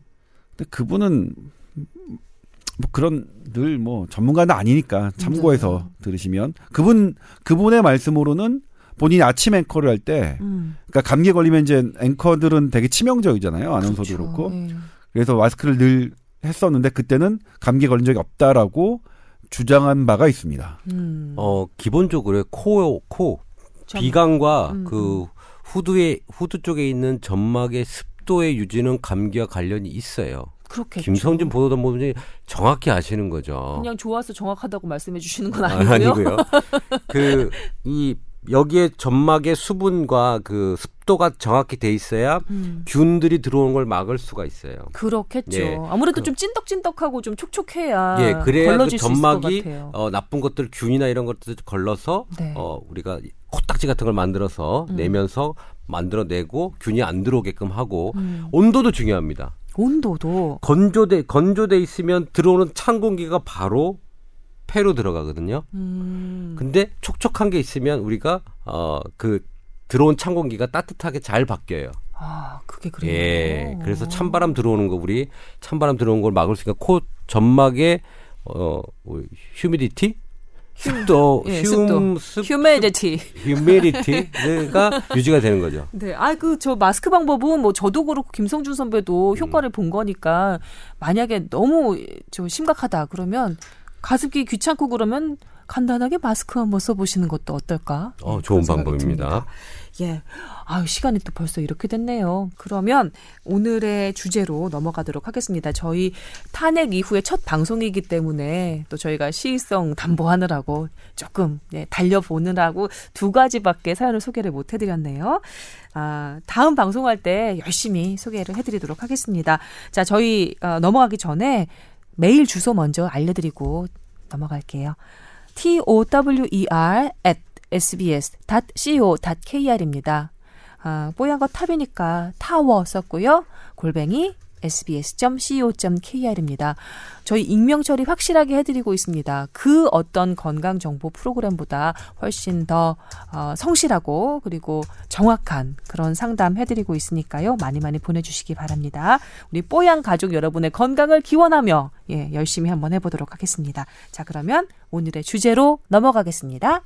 근데 그분은 뭐 그런 늘 뭐 전문가는 아니니까 참고해서 들으시면 그분 그분의 말씀으로는 본인이 아침 앵커를 할 때 음, 그러니까 감기에 걸리면 이제 앵커들은 되게 치명적이잖아요. 아나운서도 그렇죠. 그렇고 네. 그래서 마스크를 늘 했었는데 그때는 감기에 걸린 적이 없다라고 주장한 바가 있습니다. 음, 어 기본적으로 코, 코 점- 비강과 음, 그 후두에 후두 쪽에 있는 점막의 습도의 유지는 감기와 관련이 있어요. 그렇겠죠. 김성진 보도본부장이 정확히 아시는 거죠. 그냥 좋아서 정확하다고 말씀해 주시는 건 아, 아니고요. 아니고요. 그 이 여기에 점막의 수분과 그 습도가 정확히 돼 있어야 음, 균들이 들어오는 걸 막을 수가 있어요. 그렇겠죠. 예. 아무래도 그- 좀 찐덕찐덕하고 좀 촉촉해야 예, 그래야 그 걸러질 수 있을 것 점막이 같아요. 어, 나쁜 것들 균이나 이런 것들 걸러서 네. 어, 우리가 코딱지 같은 걸 만들어서 음. 내면서 만들어내고 균이 안 들어오게끔 하고 음, 온도도 중요합니다. 온도도 건조돼 건조돼 있으면 들어오는 찬 공기가 바로 폐로 들어가거든요. 음, 근데 촉촉한 게 있으면 우리가 어그 들어온 찬 공기가 따뜻하게 잘 바뀌어요. 아 그게 그래요. 예. 그래서 찬바람 들어오는 거 우리 찬바람 들어오는 걸 막을 수 있으니까 코 점막에 어 휴미디티 습도 예, 흉 습도. 습 휴메디티. 휴미디티가 유지가 되는 거죠. 네, 아그 저 마스크 방법은 뭐 저도 그렇고 김성준 선배도 효과를 본 거니까 만약에 너무 저 심각하다 그러면 가습기 귀찮고 그러면 간단하게 마스크 한번 써보시는 것도 어떨까? 어, 네, 좋은 방법입니다. 듭니다. 예. 아유, 시간이 또 벌써 이렇게 됐네요. 그러면 오늘의 주제로 넘어가도록 하겠습니다. 저희 탄핵 이후에 첫 방송이기 때문에 또 저희가 시의성 담보하느라고 조금 예, 달려보느라고 두 가지밖에 사연을 소개를 못 해드렸네요. 아, 다음 방송할 때 열심히 소개를 해드리도록 하겠습니다. 자, 저희 어, 넘어가기 전에 메일 주소 먼저 알려드리고 넘어갈게요. tower at sbs.co.kr입니다. 아, 뽀얀 거 탑이니까 타워 썼고요. 골뱅이 sbs.co.kr입니다. 저희 익명 처리 확실하게 해드리고 있습니다. 그 어떤 건강 정보 프로그램보다 훨씬 더 어, 성실하고 그리고 정확한 그런 상담 해드리고 있으니까요. 많이 많이 보내주시기 바랍니다. 우리 뽀얀 가족 여러분의 건강을 기원하며 예, 열심히 한번 해보도록 하겠습니다. 자 그러면 오늘의 주제로 넘어가겠습니다.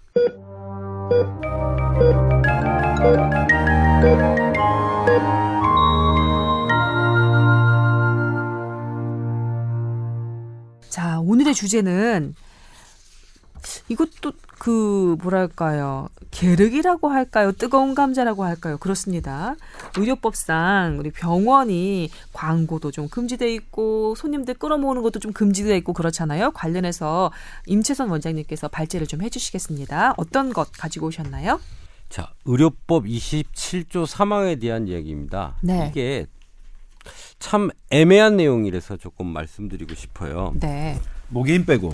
자, 오늘의 주제는 이것도 그 뭐랄까요? 계륵이라고 할까요? 뜨거운 감자라고 할까요? 그렇습니다. 의료법상 우리 병원이 광고도 좀 금지돼 있고 손님들 끌어모으는 것도 좀 금지돼 있고 그렇잖아요. 관련해서 임채선 원장님께서 발제를 좀 해주시겠습니다. 어떤 것 가지고 오셨나요? 자, 의료법 27조 3항에 대한 이야기입니다. 네. 이게 참 애매한 내용이라서 조금 말씀드리고 싶어요. 네 목에 힘 빼고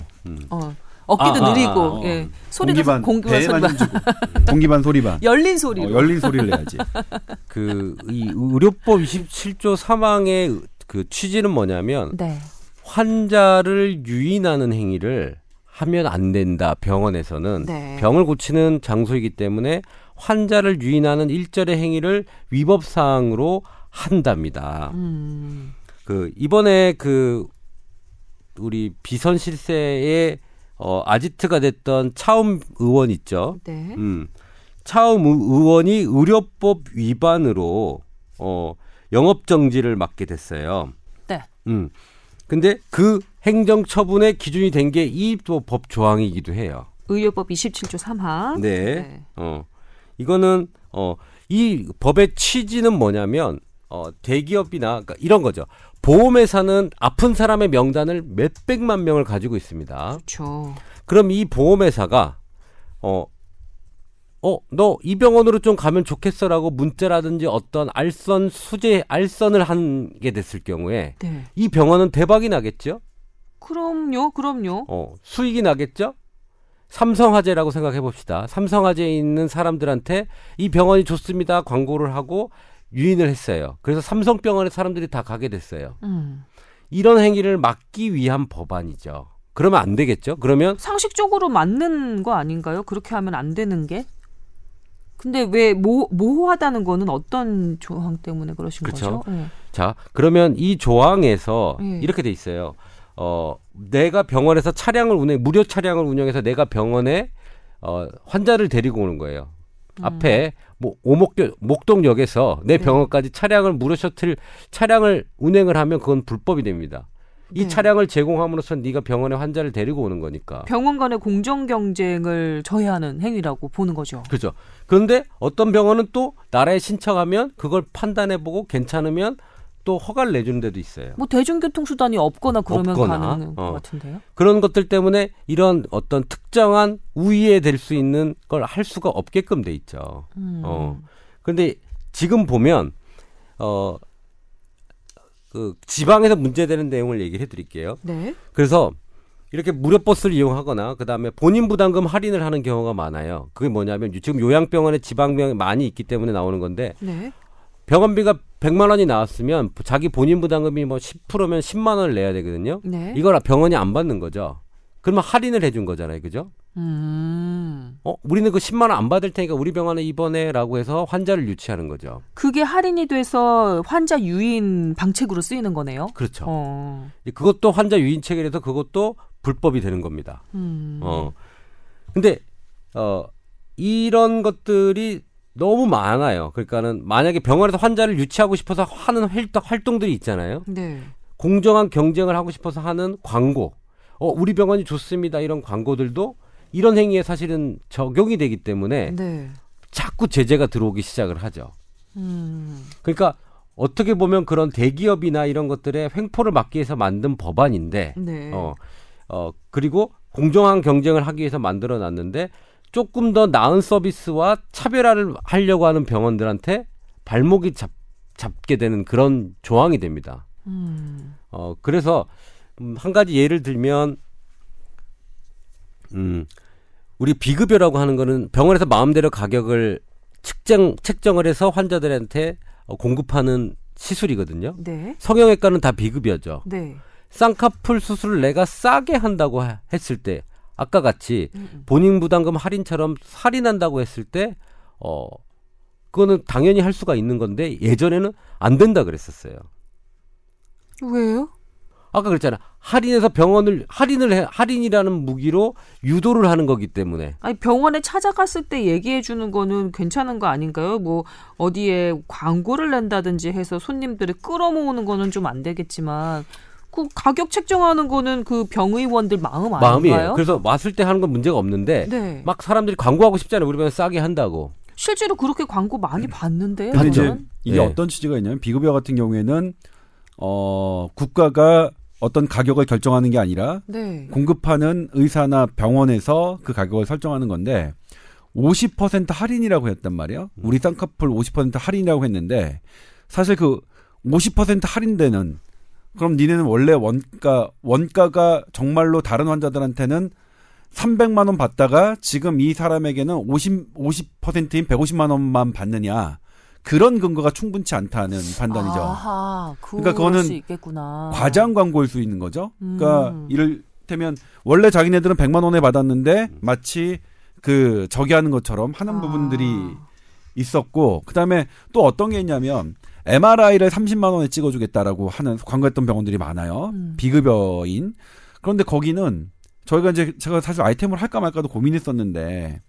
어, 어깨도 아, 아, 느리고 아, 어. 예 소리도 공기반 힘주고 공기반 소리반 열린 소리로 어, 열린 소리를 내야지. 그 이 의료법 27조 3항의 그 취지는 뭐냐면 네 환자를 유인하는 행위를 하면 안 된다. 병원에서는 네. 병을 고치는 장소이기 때문에 환자를 유인하는 일절의 행위를 위법 사항으로 한답니다. 음. 그 이번에 그 우리 비선 실세의 어 아지트가 됐던 차움 의원 있죠. 네. 음. 차움 의- 의원이 의료법 위반으로 어 영업 정지를 맞게 됐어요. 네. 음. 근데 그 행정 처분의 기준이 된 게 이 또 법 조항이기도 해요. 의료법 27조 3항. 네. 어. 이거는 어 이 법의 취지는 뭐냐면 어 대기업이나 그러니까 이런 거죠. 보험회사는 아픈 사람의 명단을 몇백만 명을 가지고 있습니다. 그렇죠. 그럼 이 보험회사가 어, 어, 너 이 병원으로 좀 가면 좋겠어라고 문자라든지 어떤 알선 수재 알선을 하게 됐을 경우에 네. 이 병원은 대박이 나겠죠? 그럼요, 그럼요. 어, 수익이 나겠죠? 삼성화재라고 생각해 봅시다. 삼성화재에 있는 사람들한테 이 병원이 좋습니다. 광고를 하고 유인을 했어요. 그래서 삼성병원에 사람들이 다 가게 됐어요. 음. 이런 행위를 막기 위한 법안이죠. 그러면 안 되겠죠? 그러면 상식적으로 맞는 거 아닌가요? 그렇게 하면 안 되는 게? 근데 왜 모, 모호하다는 거는 어떤 조항 때문에 그러신 그쵸. 거죠? 네. 자, 그러면 이 조항에서 예. 이렇게 돼 있어요. 어, 내가 병원에서 차량을 운행, 무료 차량을 운영해서 내가 병원에 어, 환자를 데리고 오는 거예요. 앞에 뭐 오목교 목동역에서 내 네. 병원까지 차량을 무료 셔틀 차량을 운행을 하면 그건 불법이 됩니다. 이 네. 차량을 제공함으로써 네가 병원에 환자를 데리고 오는 거니까. 병원 간의 공정 경쟁을 저해하는 행위라고 보는 거죠. 그렇죠. 그런데 어떤 병원은 또 나라에 신청하면 그걸 판단해보고 괜찮으면 또 허가를 내주는 데도 있어요. 뭐 대중교통 수단이 없거나 그러면 없거나, 가는 어. 것 같은데요. 그런 것들 때문에 이런 어떤 특정한 우위에 될 수 있는 걸 할 수가 없게끔 돼 있죠. 음. 어. 근데 지금 보면 어. 그 지방에서 문제되는 내용을 얘기를 해드릴게요. 네. 그래서 이렇게 무료 버스를 이용하거나 그다음에 본인 부담금 할인을 하는 경우가 많아요. 그게 뭐냐면 지금 요양병원에 지방병이 많이 있기 때문에 나오는 건데 네. 병원비가 100만 원이 나왔으면 자기 본인 부담금이 뭐 10%면 10만 원을 내야 되거든요. 네. 이걸 병원이 안 받는 거죠. 그러면 할인을 해준 거잖아요. 그죠? 음. 어, 우리는 그 10만 원 안 받을 테니까 우리 병원에 입원해라고 해서 환자를 유치하는 거죠. 그게 할인이 돼서 환자 유인 방책으로 쓰이는 거네요. 그렇죠. 어. 그것도 환자 유인책이라서 그것도 불법이 되는 겁니다. 음. 어. 근데 어 이런 것들이 너무 많아요. 그러니까는 만약에 병원에서 환자를 유치하고 싶어서 하는 활동, 활동 들이 있잖아요. 네. 공정한 경쟁을 하고 싶어서 하는 광고. 어 우리 병원이 좋습니다 이런 광고들도 이런 행위에 사실은 적용이 되기 때문에 네. 자꾸 제재가 들어오기 시작을 하죠. 음. 그러니까 어떻게 보면 그런 대기업이나 이런 것들의 횡포를 막기 위해서 만든 법안인데 네. 어, 어, 그리고 공정한 경쟁을 하기 위해서 만들어 놨는데 조금 더 나은 서비스와 차별화를 하려고 하는 병원들한테 발목이 잡, 잡게 되는 그런 조항이 됩니다. 음. 어, 그래서 음, 한 가지 예를 들면 음, 우리 비급여라고 하는 거는 병원에서 마음대로 가격을 측정 책정을 해서 환자들한테 어, 공급하는 시술이거든요. 네. 성형외과는 다 비급여죠. 네. 쌍꺼풀 수술을 내가 싸게 한다고 하- 했을 때 아까 같이 음, 음. 본인 부담금 할인처럼 할인한다고 했을 때 어, 그거는 당연히 할 수가 있는 건데 예전에는 안 된다 그랬었어요. 왜요? 아까 그랬잖아. 할인해서 병원을 할인을 해, 할인이라는 무기로 유도를 하는 거기 때문에 아니 병원에 찾아갔을 때 얘기해 주는 거는 괜찮은 거 아닌가요? 뭐 어디에 광고를 낸다든지 해서 손님들을 끌어모으는 거는 좀 안 되겠지만 그 가격 책정하는 거는 그 병의원들 마음 아닌가요? 마음이에요. 그래서 왔을 때 하는 건 문제가 없는데 네. 막 사람들이 광고하고 싶잖아요. 우리 병원 싸게 한다고. 실제로 그렇게 광고 많이 봤는데요. 근데 이제? 이게 네. 어떤 취지가 있냐면 비급여 같은 경우에는 어 국가가 어떤 가격을 결정하는 게 아니라 네. 공급하는 의사나 병원에서 그 가격을 설정하는 건데 50% 할인이라고 했단 말이에요. 우리 쌍꺼풀 50% 할인이라고 했는데 사실 그 50% 할인되는 그럼 니네는 원래 원가 원가가 정말로 다른 환자들한테는 300만 원 받다가 지금 이 사람에게는 50 50%인 150만 원만 받느냐 그런 근거가 충분치 않다는 판단이죠. 아하, 그러니까 그거는. 과장 광고일 수 있는 거죠. 그러니까 음. 이를테면 원래 자기네들은 100만 원에 받았는데 마치 그 저기 하는 것처럼 하는 아. 부분들이 있었고 그다음에 또 어떤 게 있냐면 MRI를 30만 원에 찍어 주겠다라고 하는 광고했던 병원들이 많아요. 음. 비급여인. 그런데 거기는 저희가 이제 제가 사실 아이템을 할까 말까도 고민했었는데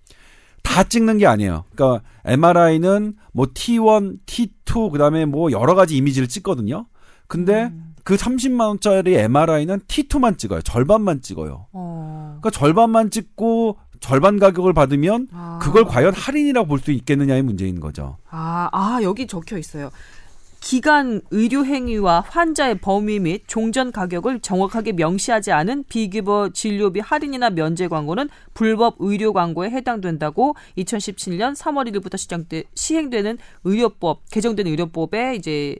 다 찍는 게 아니에요. 그러니까 MRI는 뭐 T1, T2 그다음에 뭐 여러 가지 이미지를 찍거든요. 근데 음. 그 30만 원짜리 MRI는 T2만 찍어요. 절반만 찍어요. 어. 그러니까 절반만 찍고 절반 가격을 받으면 아. 그걸 과연 할인이라고 볼 수 있겠느냐의 문제인 거죠. 아, 아, 여기 적혀 있어요. 기간 의료 행위와 환자의 범위 및 종전 가격을 정확하게 명시하지 않은 비급여 진료비 할인이나 면제 광고는 불법 의료 광고에 해당된다고 2017년 3월 1일부터 시작돼 시행되는 의료법 개정된 의료법에 이제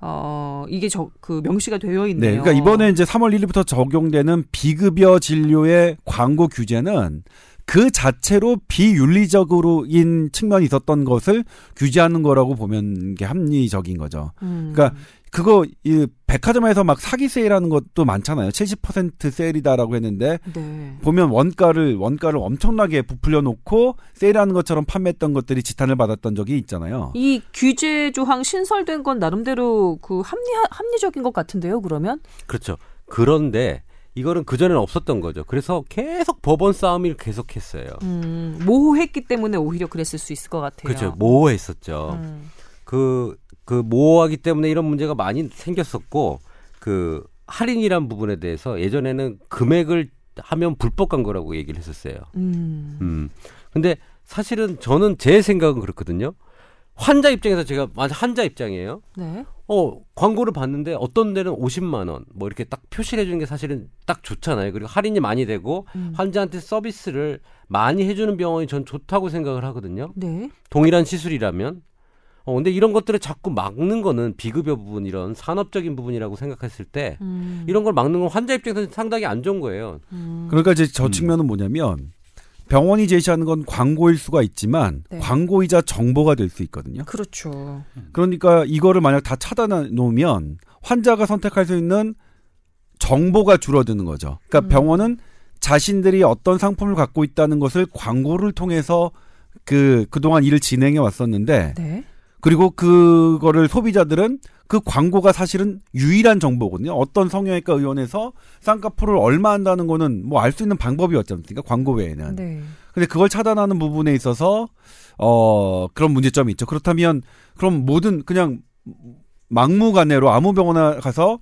어 이게 저 그 명시가 되어 있네요. 네. 그러니까 이번에 이제 3월 1일부터 적용되는 비급여 진료의 광고 규제는 그 자체로 비윤리적으로인 측면이 있었던 것을 규제하는 거라고 보면 게 합리적인 거죠. 음. 그러니까 그거 이 백화점에서 막 사기 세일하는 것도 많잖아요. 70% 세일이다라고 했는데 네. 보면 원가를 원가를 엄청나게 부풀려 놓고 세일하는 것처럼 판매했던 것들이 지탄을 받았던 적이 있잖아요. 이 규제 조항 신설된 건 나름대로 그 합리 합리적인 것 같은데요. 그러면 그렇죠. 그런데 이거는 그전에는 없었던 거죠. 그래서 계속 법원 싸움을 계속했어요. 음, 모호했기 때문에 오히려 그랬을 수 있을 것 같아요. 그렇죠. 모호했었죠. 음. 그, 그 모호하기 때문에 이런 문제가 많이 생겼었고, 그 할인이란 부분에 대해서 예전에는 금액을 하면 불법 광고라고 얘기를 했었어요. 음. 음. 근데 사실은 저는 제 생각은 그렇거든요. 환자 입장에서 제가 만약 환자 입장이에요. 네. 어, 광고를 봤는데 어떤 데는 50만 원 뭐 이렇게 딱 표시를 해주는 게 사실은 딱 좋잖아요. 그리고 할인이 많이 되고 음. 환자한테 서비스를 많이 해주는 병원이 전 좋다고 생각을 하거든요. 네. 동일한 시술이라면. 어, 근데 이런 것들을 자꾸 막는 거는 비급여 부분 이런 산업적인 부분이라고 생각했을 때 음. 이런 걸 막는 건 환자 입장에서는 상당히 안 좋은 거예요. 음. 그러니까 이제 저 음. 측면은 뭐냐면 병원이 제시하는 건 광고일 수가 있지만 네. 광고이자 정보가 될 수 있거든요. 그렇죠. 그러니까 이거를 만약 다 차단해 놓으면 환자가 선택할 수 있는 정보가 줄어드는 거죠. 그러니까 음. 병원은 자신들이 어떤 상품을 갖고 있다는 것을 광고를 통해서 그 그동안 일을 진행해 왔었는데 네. 그리고 그거를 소비자들은 그 광고가 사실은 유일한 정보거든요. 어떤 성형외과 의원에서 쌍꺼풀을 얼마 한다는 거는 뭐 알 수 있는 방법이었지 않습니까? 광고 외에는. 네. 근데 그걸 차단하는 부분에 있어서 어 그런 문제점이 있죠. 그렇다면 그럼 모든 그냥 막무가내로 아무 병원에 가서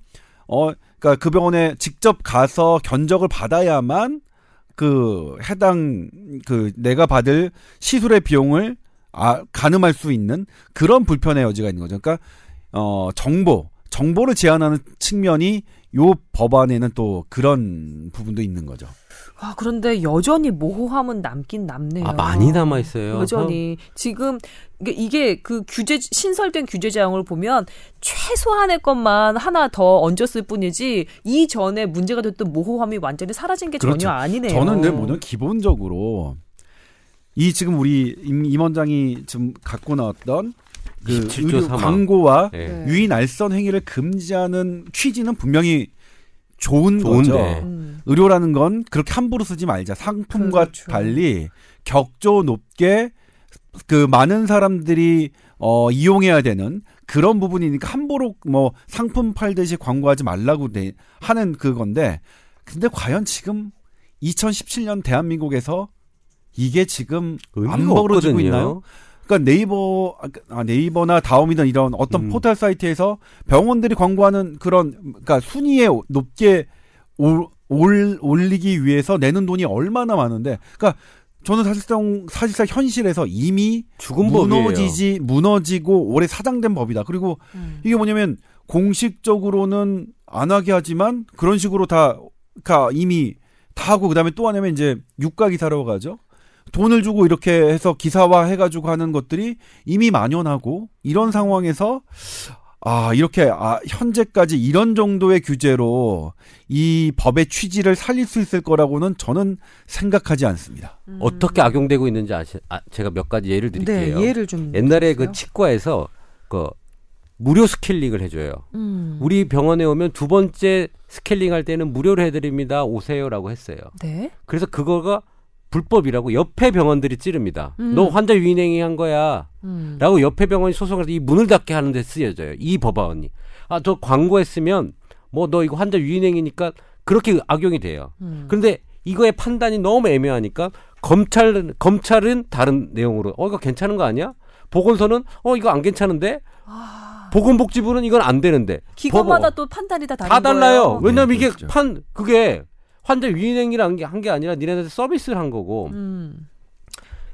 어 그러니까 그 병원에 직접 가서 견적을 받아야만 그 해당 그 내가 받을 시술의 비용을 아 가늠할 수 있는 그런 불편의 여지가 있는 거죠. 그러니까 어 정보 정보를 제한하는 측면이 요 법안에는 또 그런 부분도 있는 거죠. 아, 그런데 여전히 모호함은 남긴 남네요. 아, 많이 남아 있어요. 여전히 지금 이게, 그 규제 신설된 규제 사항을 보면 최소한의 것만 하나 더 얹었을 뿐이지 이전에 문제가 됐던 모호함이 완전히 사라진 게 그렇죠. 전혀 아니네요. 저는 늘 뭐냐면 기본적으로 이 지금 우리 임, 임 원장이 지금 갖고 나왔던 그 27조 의료. 광고와 예. 네. 유인 알선 행위를 금지하는 취지는 분명히 좋은 좋은데. 거죠. 음. 의료라는 건 그렇게 함부로 쓰지 말자. 상품과 그렇죠. 달리 격조 높게 그 많은 사람들이 어 이용해야 되는 그런 부분이니까 함부로 뭐 상품 팔듯이 광고하지 말라고 돼- 하는 그건데 근데 과연 지금 2017년 대한민국에서 이게 지금 안 의미가 벌어지고 없거든요. 있나요? 그러니까 네이버 아, 네이버나 다음이든 이런 어떤 음. 포털 사이트에서 병원들이 광고하는 그런 그러니까 순위에 높게 올, 올 올리기 위해서 내는 돈이 얼마나 많은데 그러니까 저는 사실상 사실상 현실에서 이미 죽은 법이에요. 무너지지 무너지고 오래 사장된 법이다. 그리고 음. 이게 뭐냐면 공식적으로는 안 하게 하지만 그런 식으로 다 그러니까 이미 다 하고 그다음에 또 하냐면 이제 유가 기사라고 하죠. 돈을 주고 이렇게 해서 기사화 해가지고 하는 것들이 이미 만연하고 이런 상황에서 아 이렇게 아 현재까지 이런 정도의 규제로 이 법의 취지를 살릴 수 있을 거라고는 저는 생각하지 않습니다. 음. 어떻게 악용되고 있는지 아시, 아, 제가 몇 가지 예를 드릴게요. 네, 예를 좀 옛날에 들어주세요. 그 치과에서 그 무료 스케일링을 해줘요. 음. 우리 병원에 오면 두 번째 스케일링 할 때는 무료로 해드립니다. 오세요라고 했어요. 네. 그래서 그거가 불법이라고 옆에 병원들이 찌릅니다. 음. 너 환자 유인행위 한 거야. 음. 라고 옆에 병원이 소송해서 이 문을 닫게 하는 데 쓰여져요. 이 법안이. 아, 저 광고했으면 뭐 너 이거 환자 유인행위니까 그렇게 악용이 돼요. 음. 그런데 이거의 판단이 너무 애매하니까 검찰 검찰은 다른 내용으로 어 이거 괜찮은 거 아니야? 보건소는 어 이거 안 괜찮은데 보건복지부는 이건 안 되는데 아. 기관마다. 또 판단이 다 다른 다 달라요. 거예요. 왜냐면 네, 이게 그렇죠. 판 그게 환자 유인행위를 한게한게 아니라 니네한테 서비스를 한 거고. 음.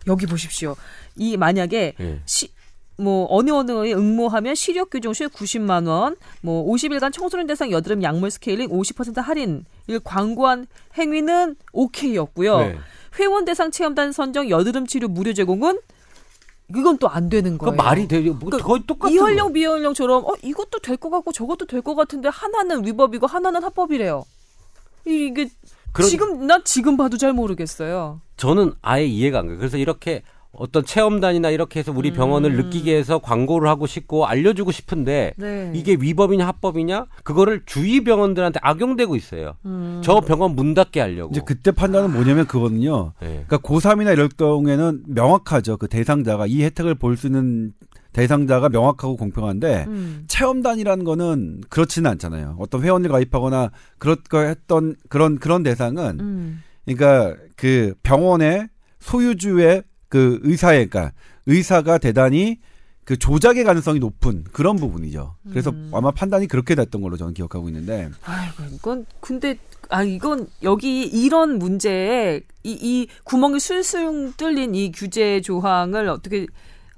여기 보십시오. 이 만약에 예. 시, 뭐 어느 어느에 응모하면 시력 교정술 90만 원, 뭐 50일간 청소년 대상 여드름 약물 스케일링 50% 할인 일 광고한 행위는 오케이였고요. 네. 회원 대상 체험단 선정 여드름 치료 무료 제공은 이건 또 안 되는 그 거예요. 말이 되죠. 뭐 그러니까 거의 똑같은 이현령 비현령처럼 어 이것도 될 것 같고 저것도 될 것 같은데 하나는 위법이고 하나는 합법이래요. 이- 이게 그런- 지금 난 지금 봐도 잘 모르겠어요. 저는 아예 이해가 안 가요. 그래서 이렇게 어떤 체험단이나 이렇게 해서 우리 병원을 음. 느끼게 해서 광고를 하고 싶고 알려주고 싶은데 네. 이게 위법이냐 합법이냐 그거를 주위 병원들한테 악용되고 있어요. 음. 저 병원 문 닫게 하려고. 이제 그때 판단은 뭐냐면 그거는요. 네. 그러니까 고3이나 이럴 경우에는 명확하죠. 그 대상자가 이 혜택을 볼 수 있는 대상자가 명확하고 공평한데 음. 체험단이라는 거는 그렇지는 않잖아요. 어떤 회원을 가입하거나 그렇 거 했던 그런 그런 대상은 음. 그러니까 그 병원의 소유주의 그 의사의 그러니까 의사가 대단히 그 조작의 가능성이 높은 그런 부분이죠. 그래서 음. 아마 판단이 그렇게 됐던 걸로 저는 기억하고 있는데 아이고 이건 근데 아 이건 여기 이런 문제에 이, 이 구멍이 술술 뚫린 이 규제 조항을 어떻게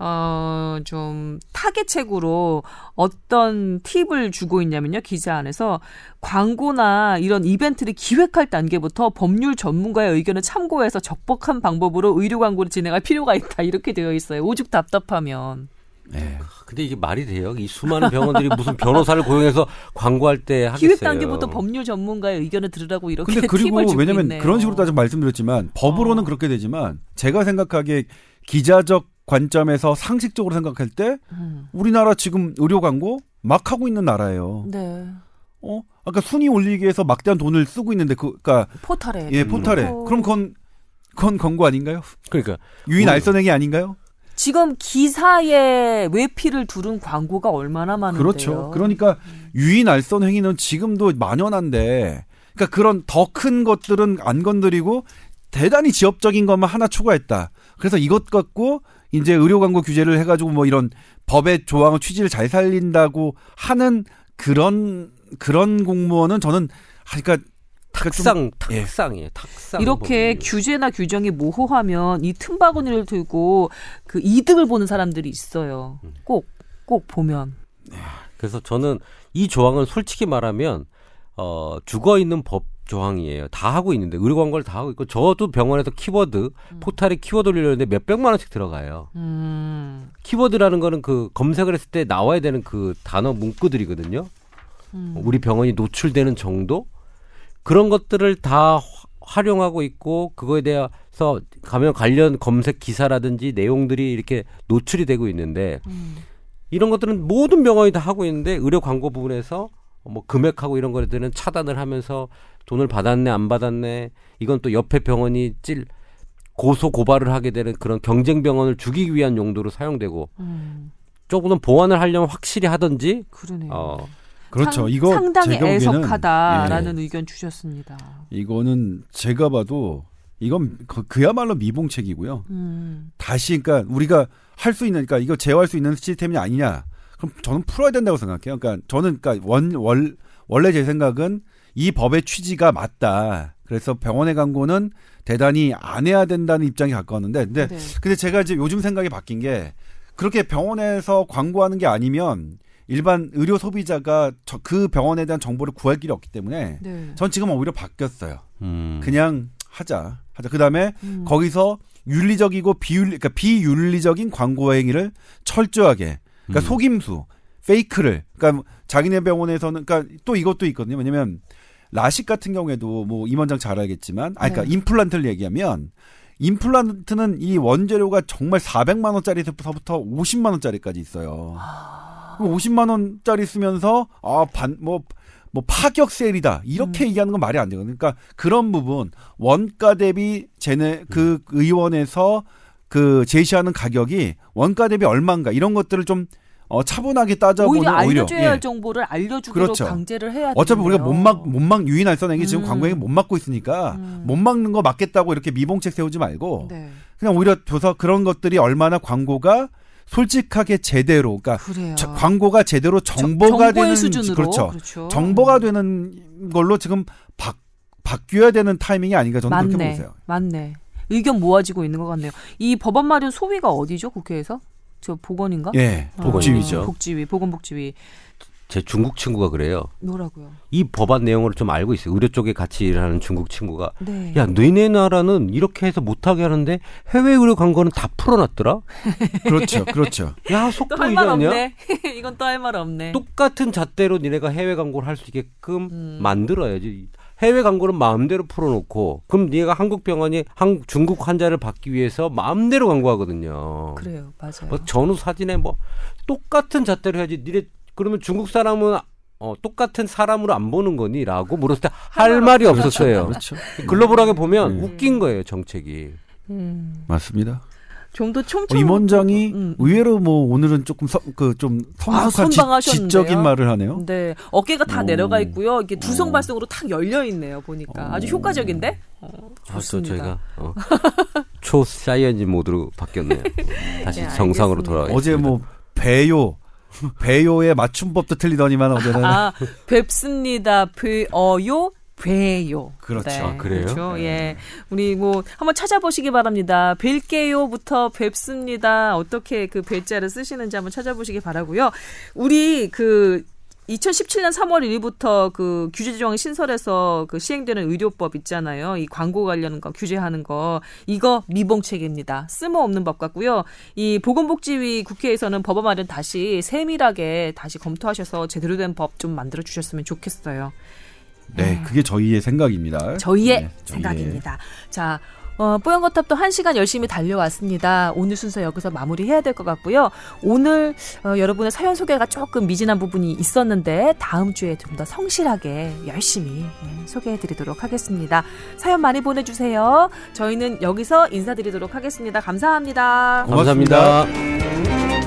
어 좀 타겟책으로 어떤 팁을 주고 있냐면요 기사 안에서 광고나 이런 이벤트를 기획할 단계부터 법률 전문가의 의견을 참고해서 적법한 방법으로 의료 광고를 진행할 필요가 있다 이렇게 되어 있어요 오죽 답답하면 네. 근데 이게 말이 돼요? 이 수많은 병원들이 무슨 변호사를 고용해서 광고할 때 하겠어요. 기획 단계부터 법률 전문가의 의견을 들으라고 이렇게 근데 그리고 팁을 주고 왜냐면 있네요. 그런 식으로 따져 말씀드렸지만 법으로는 어. 그렇게 되지만 제가 생각하기에 기자적 관점에서 상식적으로 생각할 때 음. 우리나라 지금 의료 광고 막 하고 있는 나라예요. 네. 어? 아까 순위 올리기 위해서 막대한 돈을 쓰고 있는데 그 그러니까 포털에. 예, 포털에. 어. 그럼 그건 그건 광고 아닌가요? 그러니까 유인 뭐- 알선행위 아닌가요? 지금 기사에 외피를 두른 광고가 얼마나 많은데요. 그렇죠. 그러니까 유인 알선 행위는 지금도 만연한데 그러니까 그런 더 큰 것들은 안 건드리고 대단히 지엽적인 것만 하나 추가했다. 그래서 이것 갖고 이제 의료 광고 규제를 해가지고 뭐 이런 법의 조항을 취지를 잘 살린다고 하는 그런 그런 공무원은 저는 그러니까 탁상 예. 탁상이에요. 탁상. 이렇게 법률. 규제나 규정이 모호하면 이 틈바구니를 들고 그 이득을 보는 사람들이 있어요. 음. 꼭, 꼭 보면. 그래서 저는 이 조항은 솔직히 말하면 어 죽어 있는 법 조항이에요. 다 하고 있는데 의료 광고를 다 하고 있고 저도 병원에서 키워드 포탈에 키워드 올리려는데 몇 백만 원씩 들어가요. 음. 키워드라는 거는 그 검색을 했을 때 나와야 되는 그 단어 문구들이거든요. 음. 우리 병원이 노출되는 정도 그런 것들을 다 화- 활용하고 있고 그거에 대해서 가면 관련 검색 기사라든지 내용들이 이렇게 노출이 되고 있는데 음. 이런 것들은 모든 병원이 다 하고 있는데 의료 광고 부분에서 뭐 금액하고 이런 것들은 차단을 하면서 돈을 받았네 안 받았네 이건 또 옆에 병원이 찔 고소 고발을 하게 되는 그런 경쟁 병원을 죽이기 위한 용도로 사용되고 음. 조금 더보완을 하려면 확실히 하든지 그러네요. 어 그렇죠. 상, 이거 상당히 애석하다라는 예, 의견 주셨습니다. 이거는 제가 봐도 이건 그, 그야말로 미봉책이고요. 음. 다시 그러니까 우리가 할 수 있는 그러니까 이거 제어할 수 있는 시스템이 아니냐. 그럼 저는 풀어야 된다고 생각해요. 그러니까 저는 그러니까 원, 월, 원래 제 생각은 이 법의 취지가 맞다. 그래서 병원의 광고는 대단히 안 해야 된다는 입장에 가까웠는데 근데 네. 근데 제가 이제 요즘 생각이 바뀐 게 그렇게 병원에서 광고하는 게 아니면 일반 의료 소비자가 저, 그 병원에 대한 정보를 구할 길이 없기 때문에 네. 전 지금 오히려 바뀌었어요. 음. 그냥 하자. 하자. 그다음에 음. 거기서 윤리적이고 비윤리 그러니까 비윤리적인 광고 행위를 철저하게 그러니까 음. 속임수, 페이크를 그러니까 자기네 병원에서는 그러니까 또 이것도 있거든요. 왜냐면 라식 같은 경우에도 뭐 임원장 잘 알겠지만 아 그러니까 네. 임플란트를 얘기하면 임플란트는 이 원재료가 정말 400만 원짜리서부터 50만 원짜리까지 있어요. 아. 50만 원짜리 쓰면서 아반뭐 뭐 파격 세일이다 이렇게 얘기하는 건 말이 안 되거든요. 그러니까 그런 부분 원가 대비 쟤네 그 의원에서 그 제시하는 가격이 원가 대비 얼마인가 이런 것들을 좀 어, 차분하게 따져보는 오히려 오히려, 알려줘야 예. 할 정보를 알려주기로 그렇죠. 강제를 해야 어차피 우리가 되겠네요. 못막 못막 유인할 선행이 지금 음. 광고행위 못 막고 있으니까 음. 못 막는 거 막겠다고 이렇게 미봉책 세우지 말고 네. 그냥 오히려 줘서 그런 것들이 얼마나 광고가 솔직하게 제대로 그러니까. 저- 광고가 제대로 정- 정보가 정보의 되는 수준으로 그렇죠. 그렇죠. 정보가 되는 걸로 지금 바, 바뀌어야 되는 타이밍이 아닌가 저는 그렇게 맞네. 보세요. 맞네. 의견 모아지고 있는 것 같네요. 이 법안 마련 소위가 어디죠? 국회에서? 저 보건인가? 예, 어, 복지위죠. 복지위, 보건복지위. 제 중국 친구가 그래요. 뭐라고요? 이 법안 내용을 좀 알고 있어요. 의료 쪽에 같이 일하는 중국 친구가 네. 야 너네 나라는 이렇게 해서 못하게 하는데 해외 의료 광고는 다 풀어놨더라. 그렇죠, 그렇죠. 야 않냐? 없네. 이건 또 할 말 없네. 똑같은 잣대로 니네가 해외 광고를 할 수 있게끔 음. 만들어야지. 해외 광고는 마음대로 풀어놓고 그럼 니가 한국 병원이 한, 중국 환자를 받기 위해서 마음대로 광고하거든요. 그래요, 맞아요. 뭐 전후 사진에 뭐 똑같은 잣대로 해야지. 니네 그러면 중국 사람은 어, 똑같은 사람으로 안 보는 거니라고 물었을 때 할 말이 없었어요. 그렇죠. 글로벌하게 보면 음. 웃긴 거예요 정책이. 음, 맞습니다. 좀더 어, 촘촘. 임원장이 음. 의외로 뭐 오늘은 조금 그좀 아, 성숙한 지, 선방하셨는데요? 지적인 말을 하네요. 네, 어깨가 다 오. 내려가 있고요. 이게 오. 두성 발성으로 탁 열려 있네요. 보니까 아주 효과적인데. 어, 아, 또 좋습니다. 저희가 어, 초 사이언즈 모드로 바뀌었네요. 다시 네, 정상으로. 돌아가. 어제 뭐 배요 배요의 맞춤법도 틀리더니만 어제는 아, 뵙습니다. 뵈어요. 뵈요. 그렇죠. 네, 아, 그래요? 그렇죠. 예. 우리 뭐 한번 찾아보시기 바랍니다. 뵐게요부터 뵙습니다. 어떻게 그 뵐자를 쓰시는지 한번 찾아보시기 바라고요. 우리 그 2017년 3월 1일부터 그 규제 조항 신설해서 그 시행되는 의료법 있잖아요. 이 광고 관련 거 규제하는 거 이거 미봉책입니다. 쓸모없는 법 같고요. 이 보건복지위 국회에서는 법안 마련 다시 세밀하게 다시 검토하셔서 제대로 된 법 좀 만들어 주셨으면 좋겠어요. 네, 그게 저희의 생각입니다. 저희의 네, 생각입니다. 자, 어, 뽀얀거탑도 한 시간 열심히 달려왔습니다. 오늘 순서 여기서 마무리해야 될 것 같고요. 오늘 어, 여러분의 사연 소개가 조금 미진한 부분이 있었는데 다음 주에 좀 더 성실하게 열심히 예, 소개해드리도록 하겠습니다. 사연 많이 보내주세요. 저희는 여기서 인사드리도록 하겠습니다. 감사합니다. 고맙습니다. 감사합니다.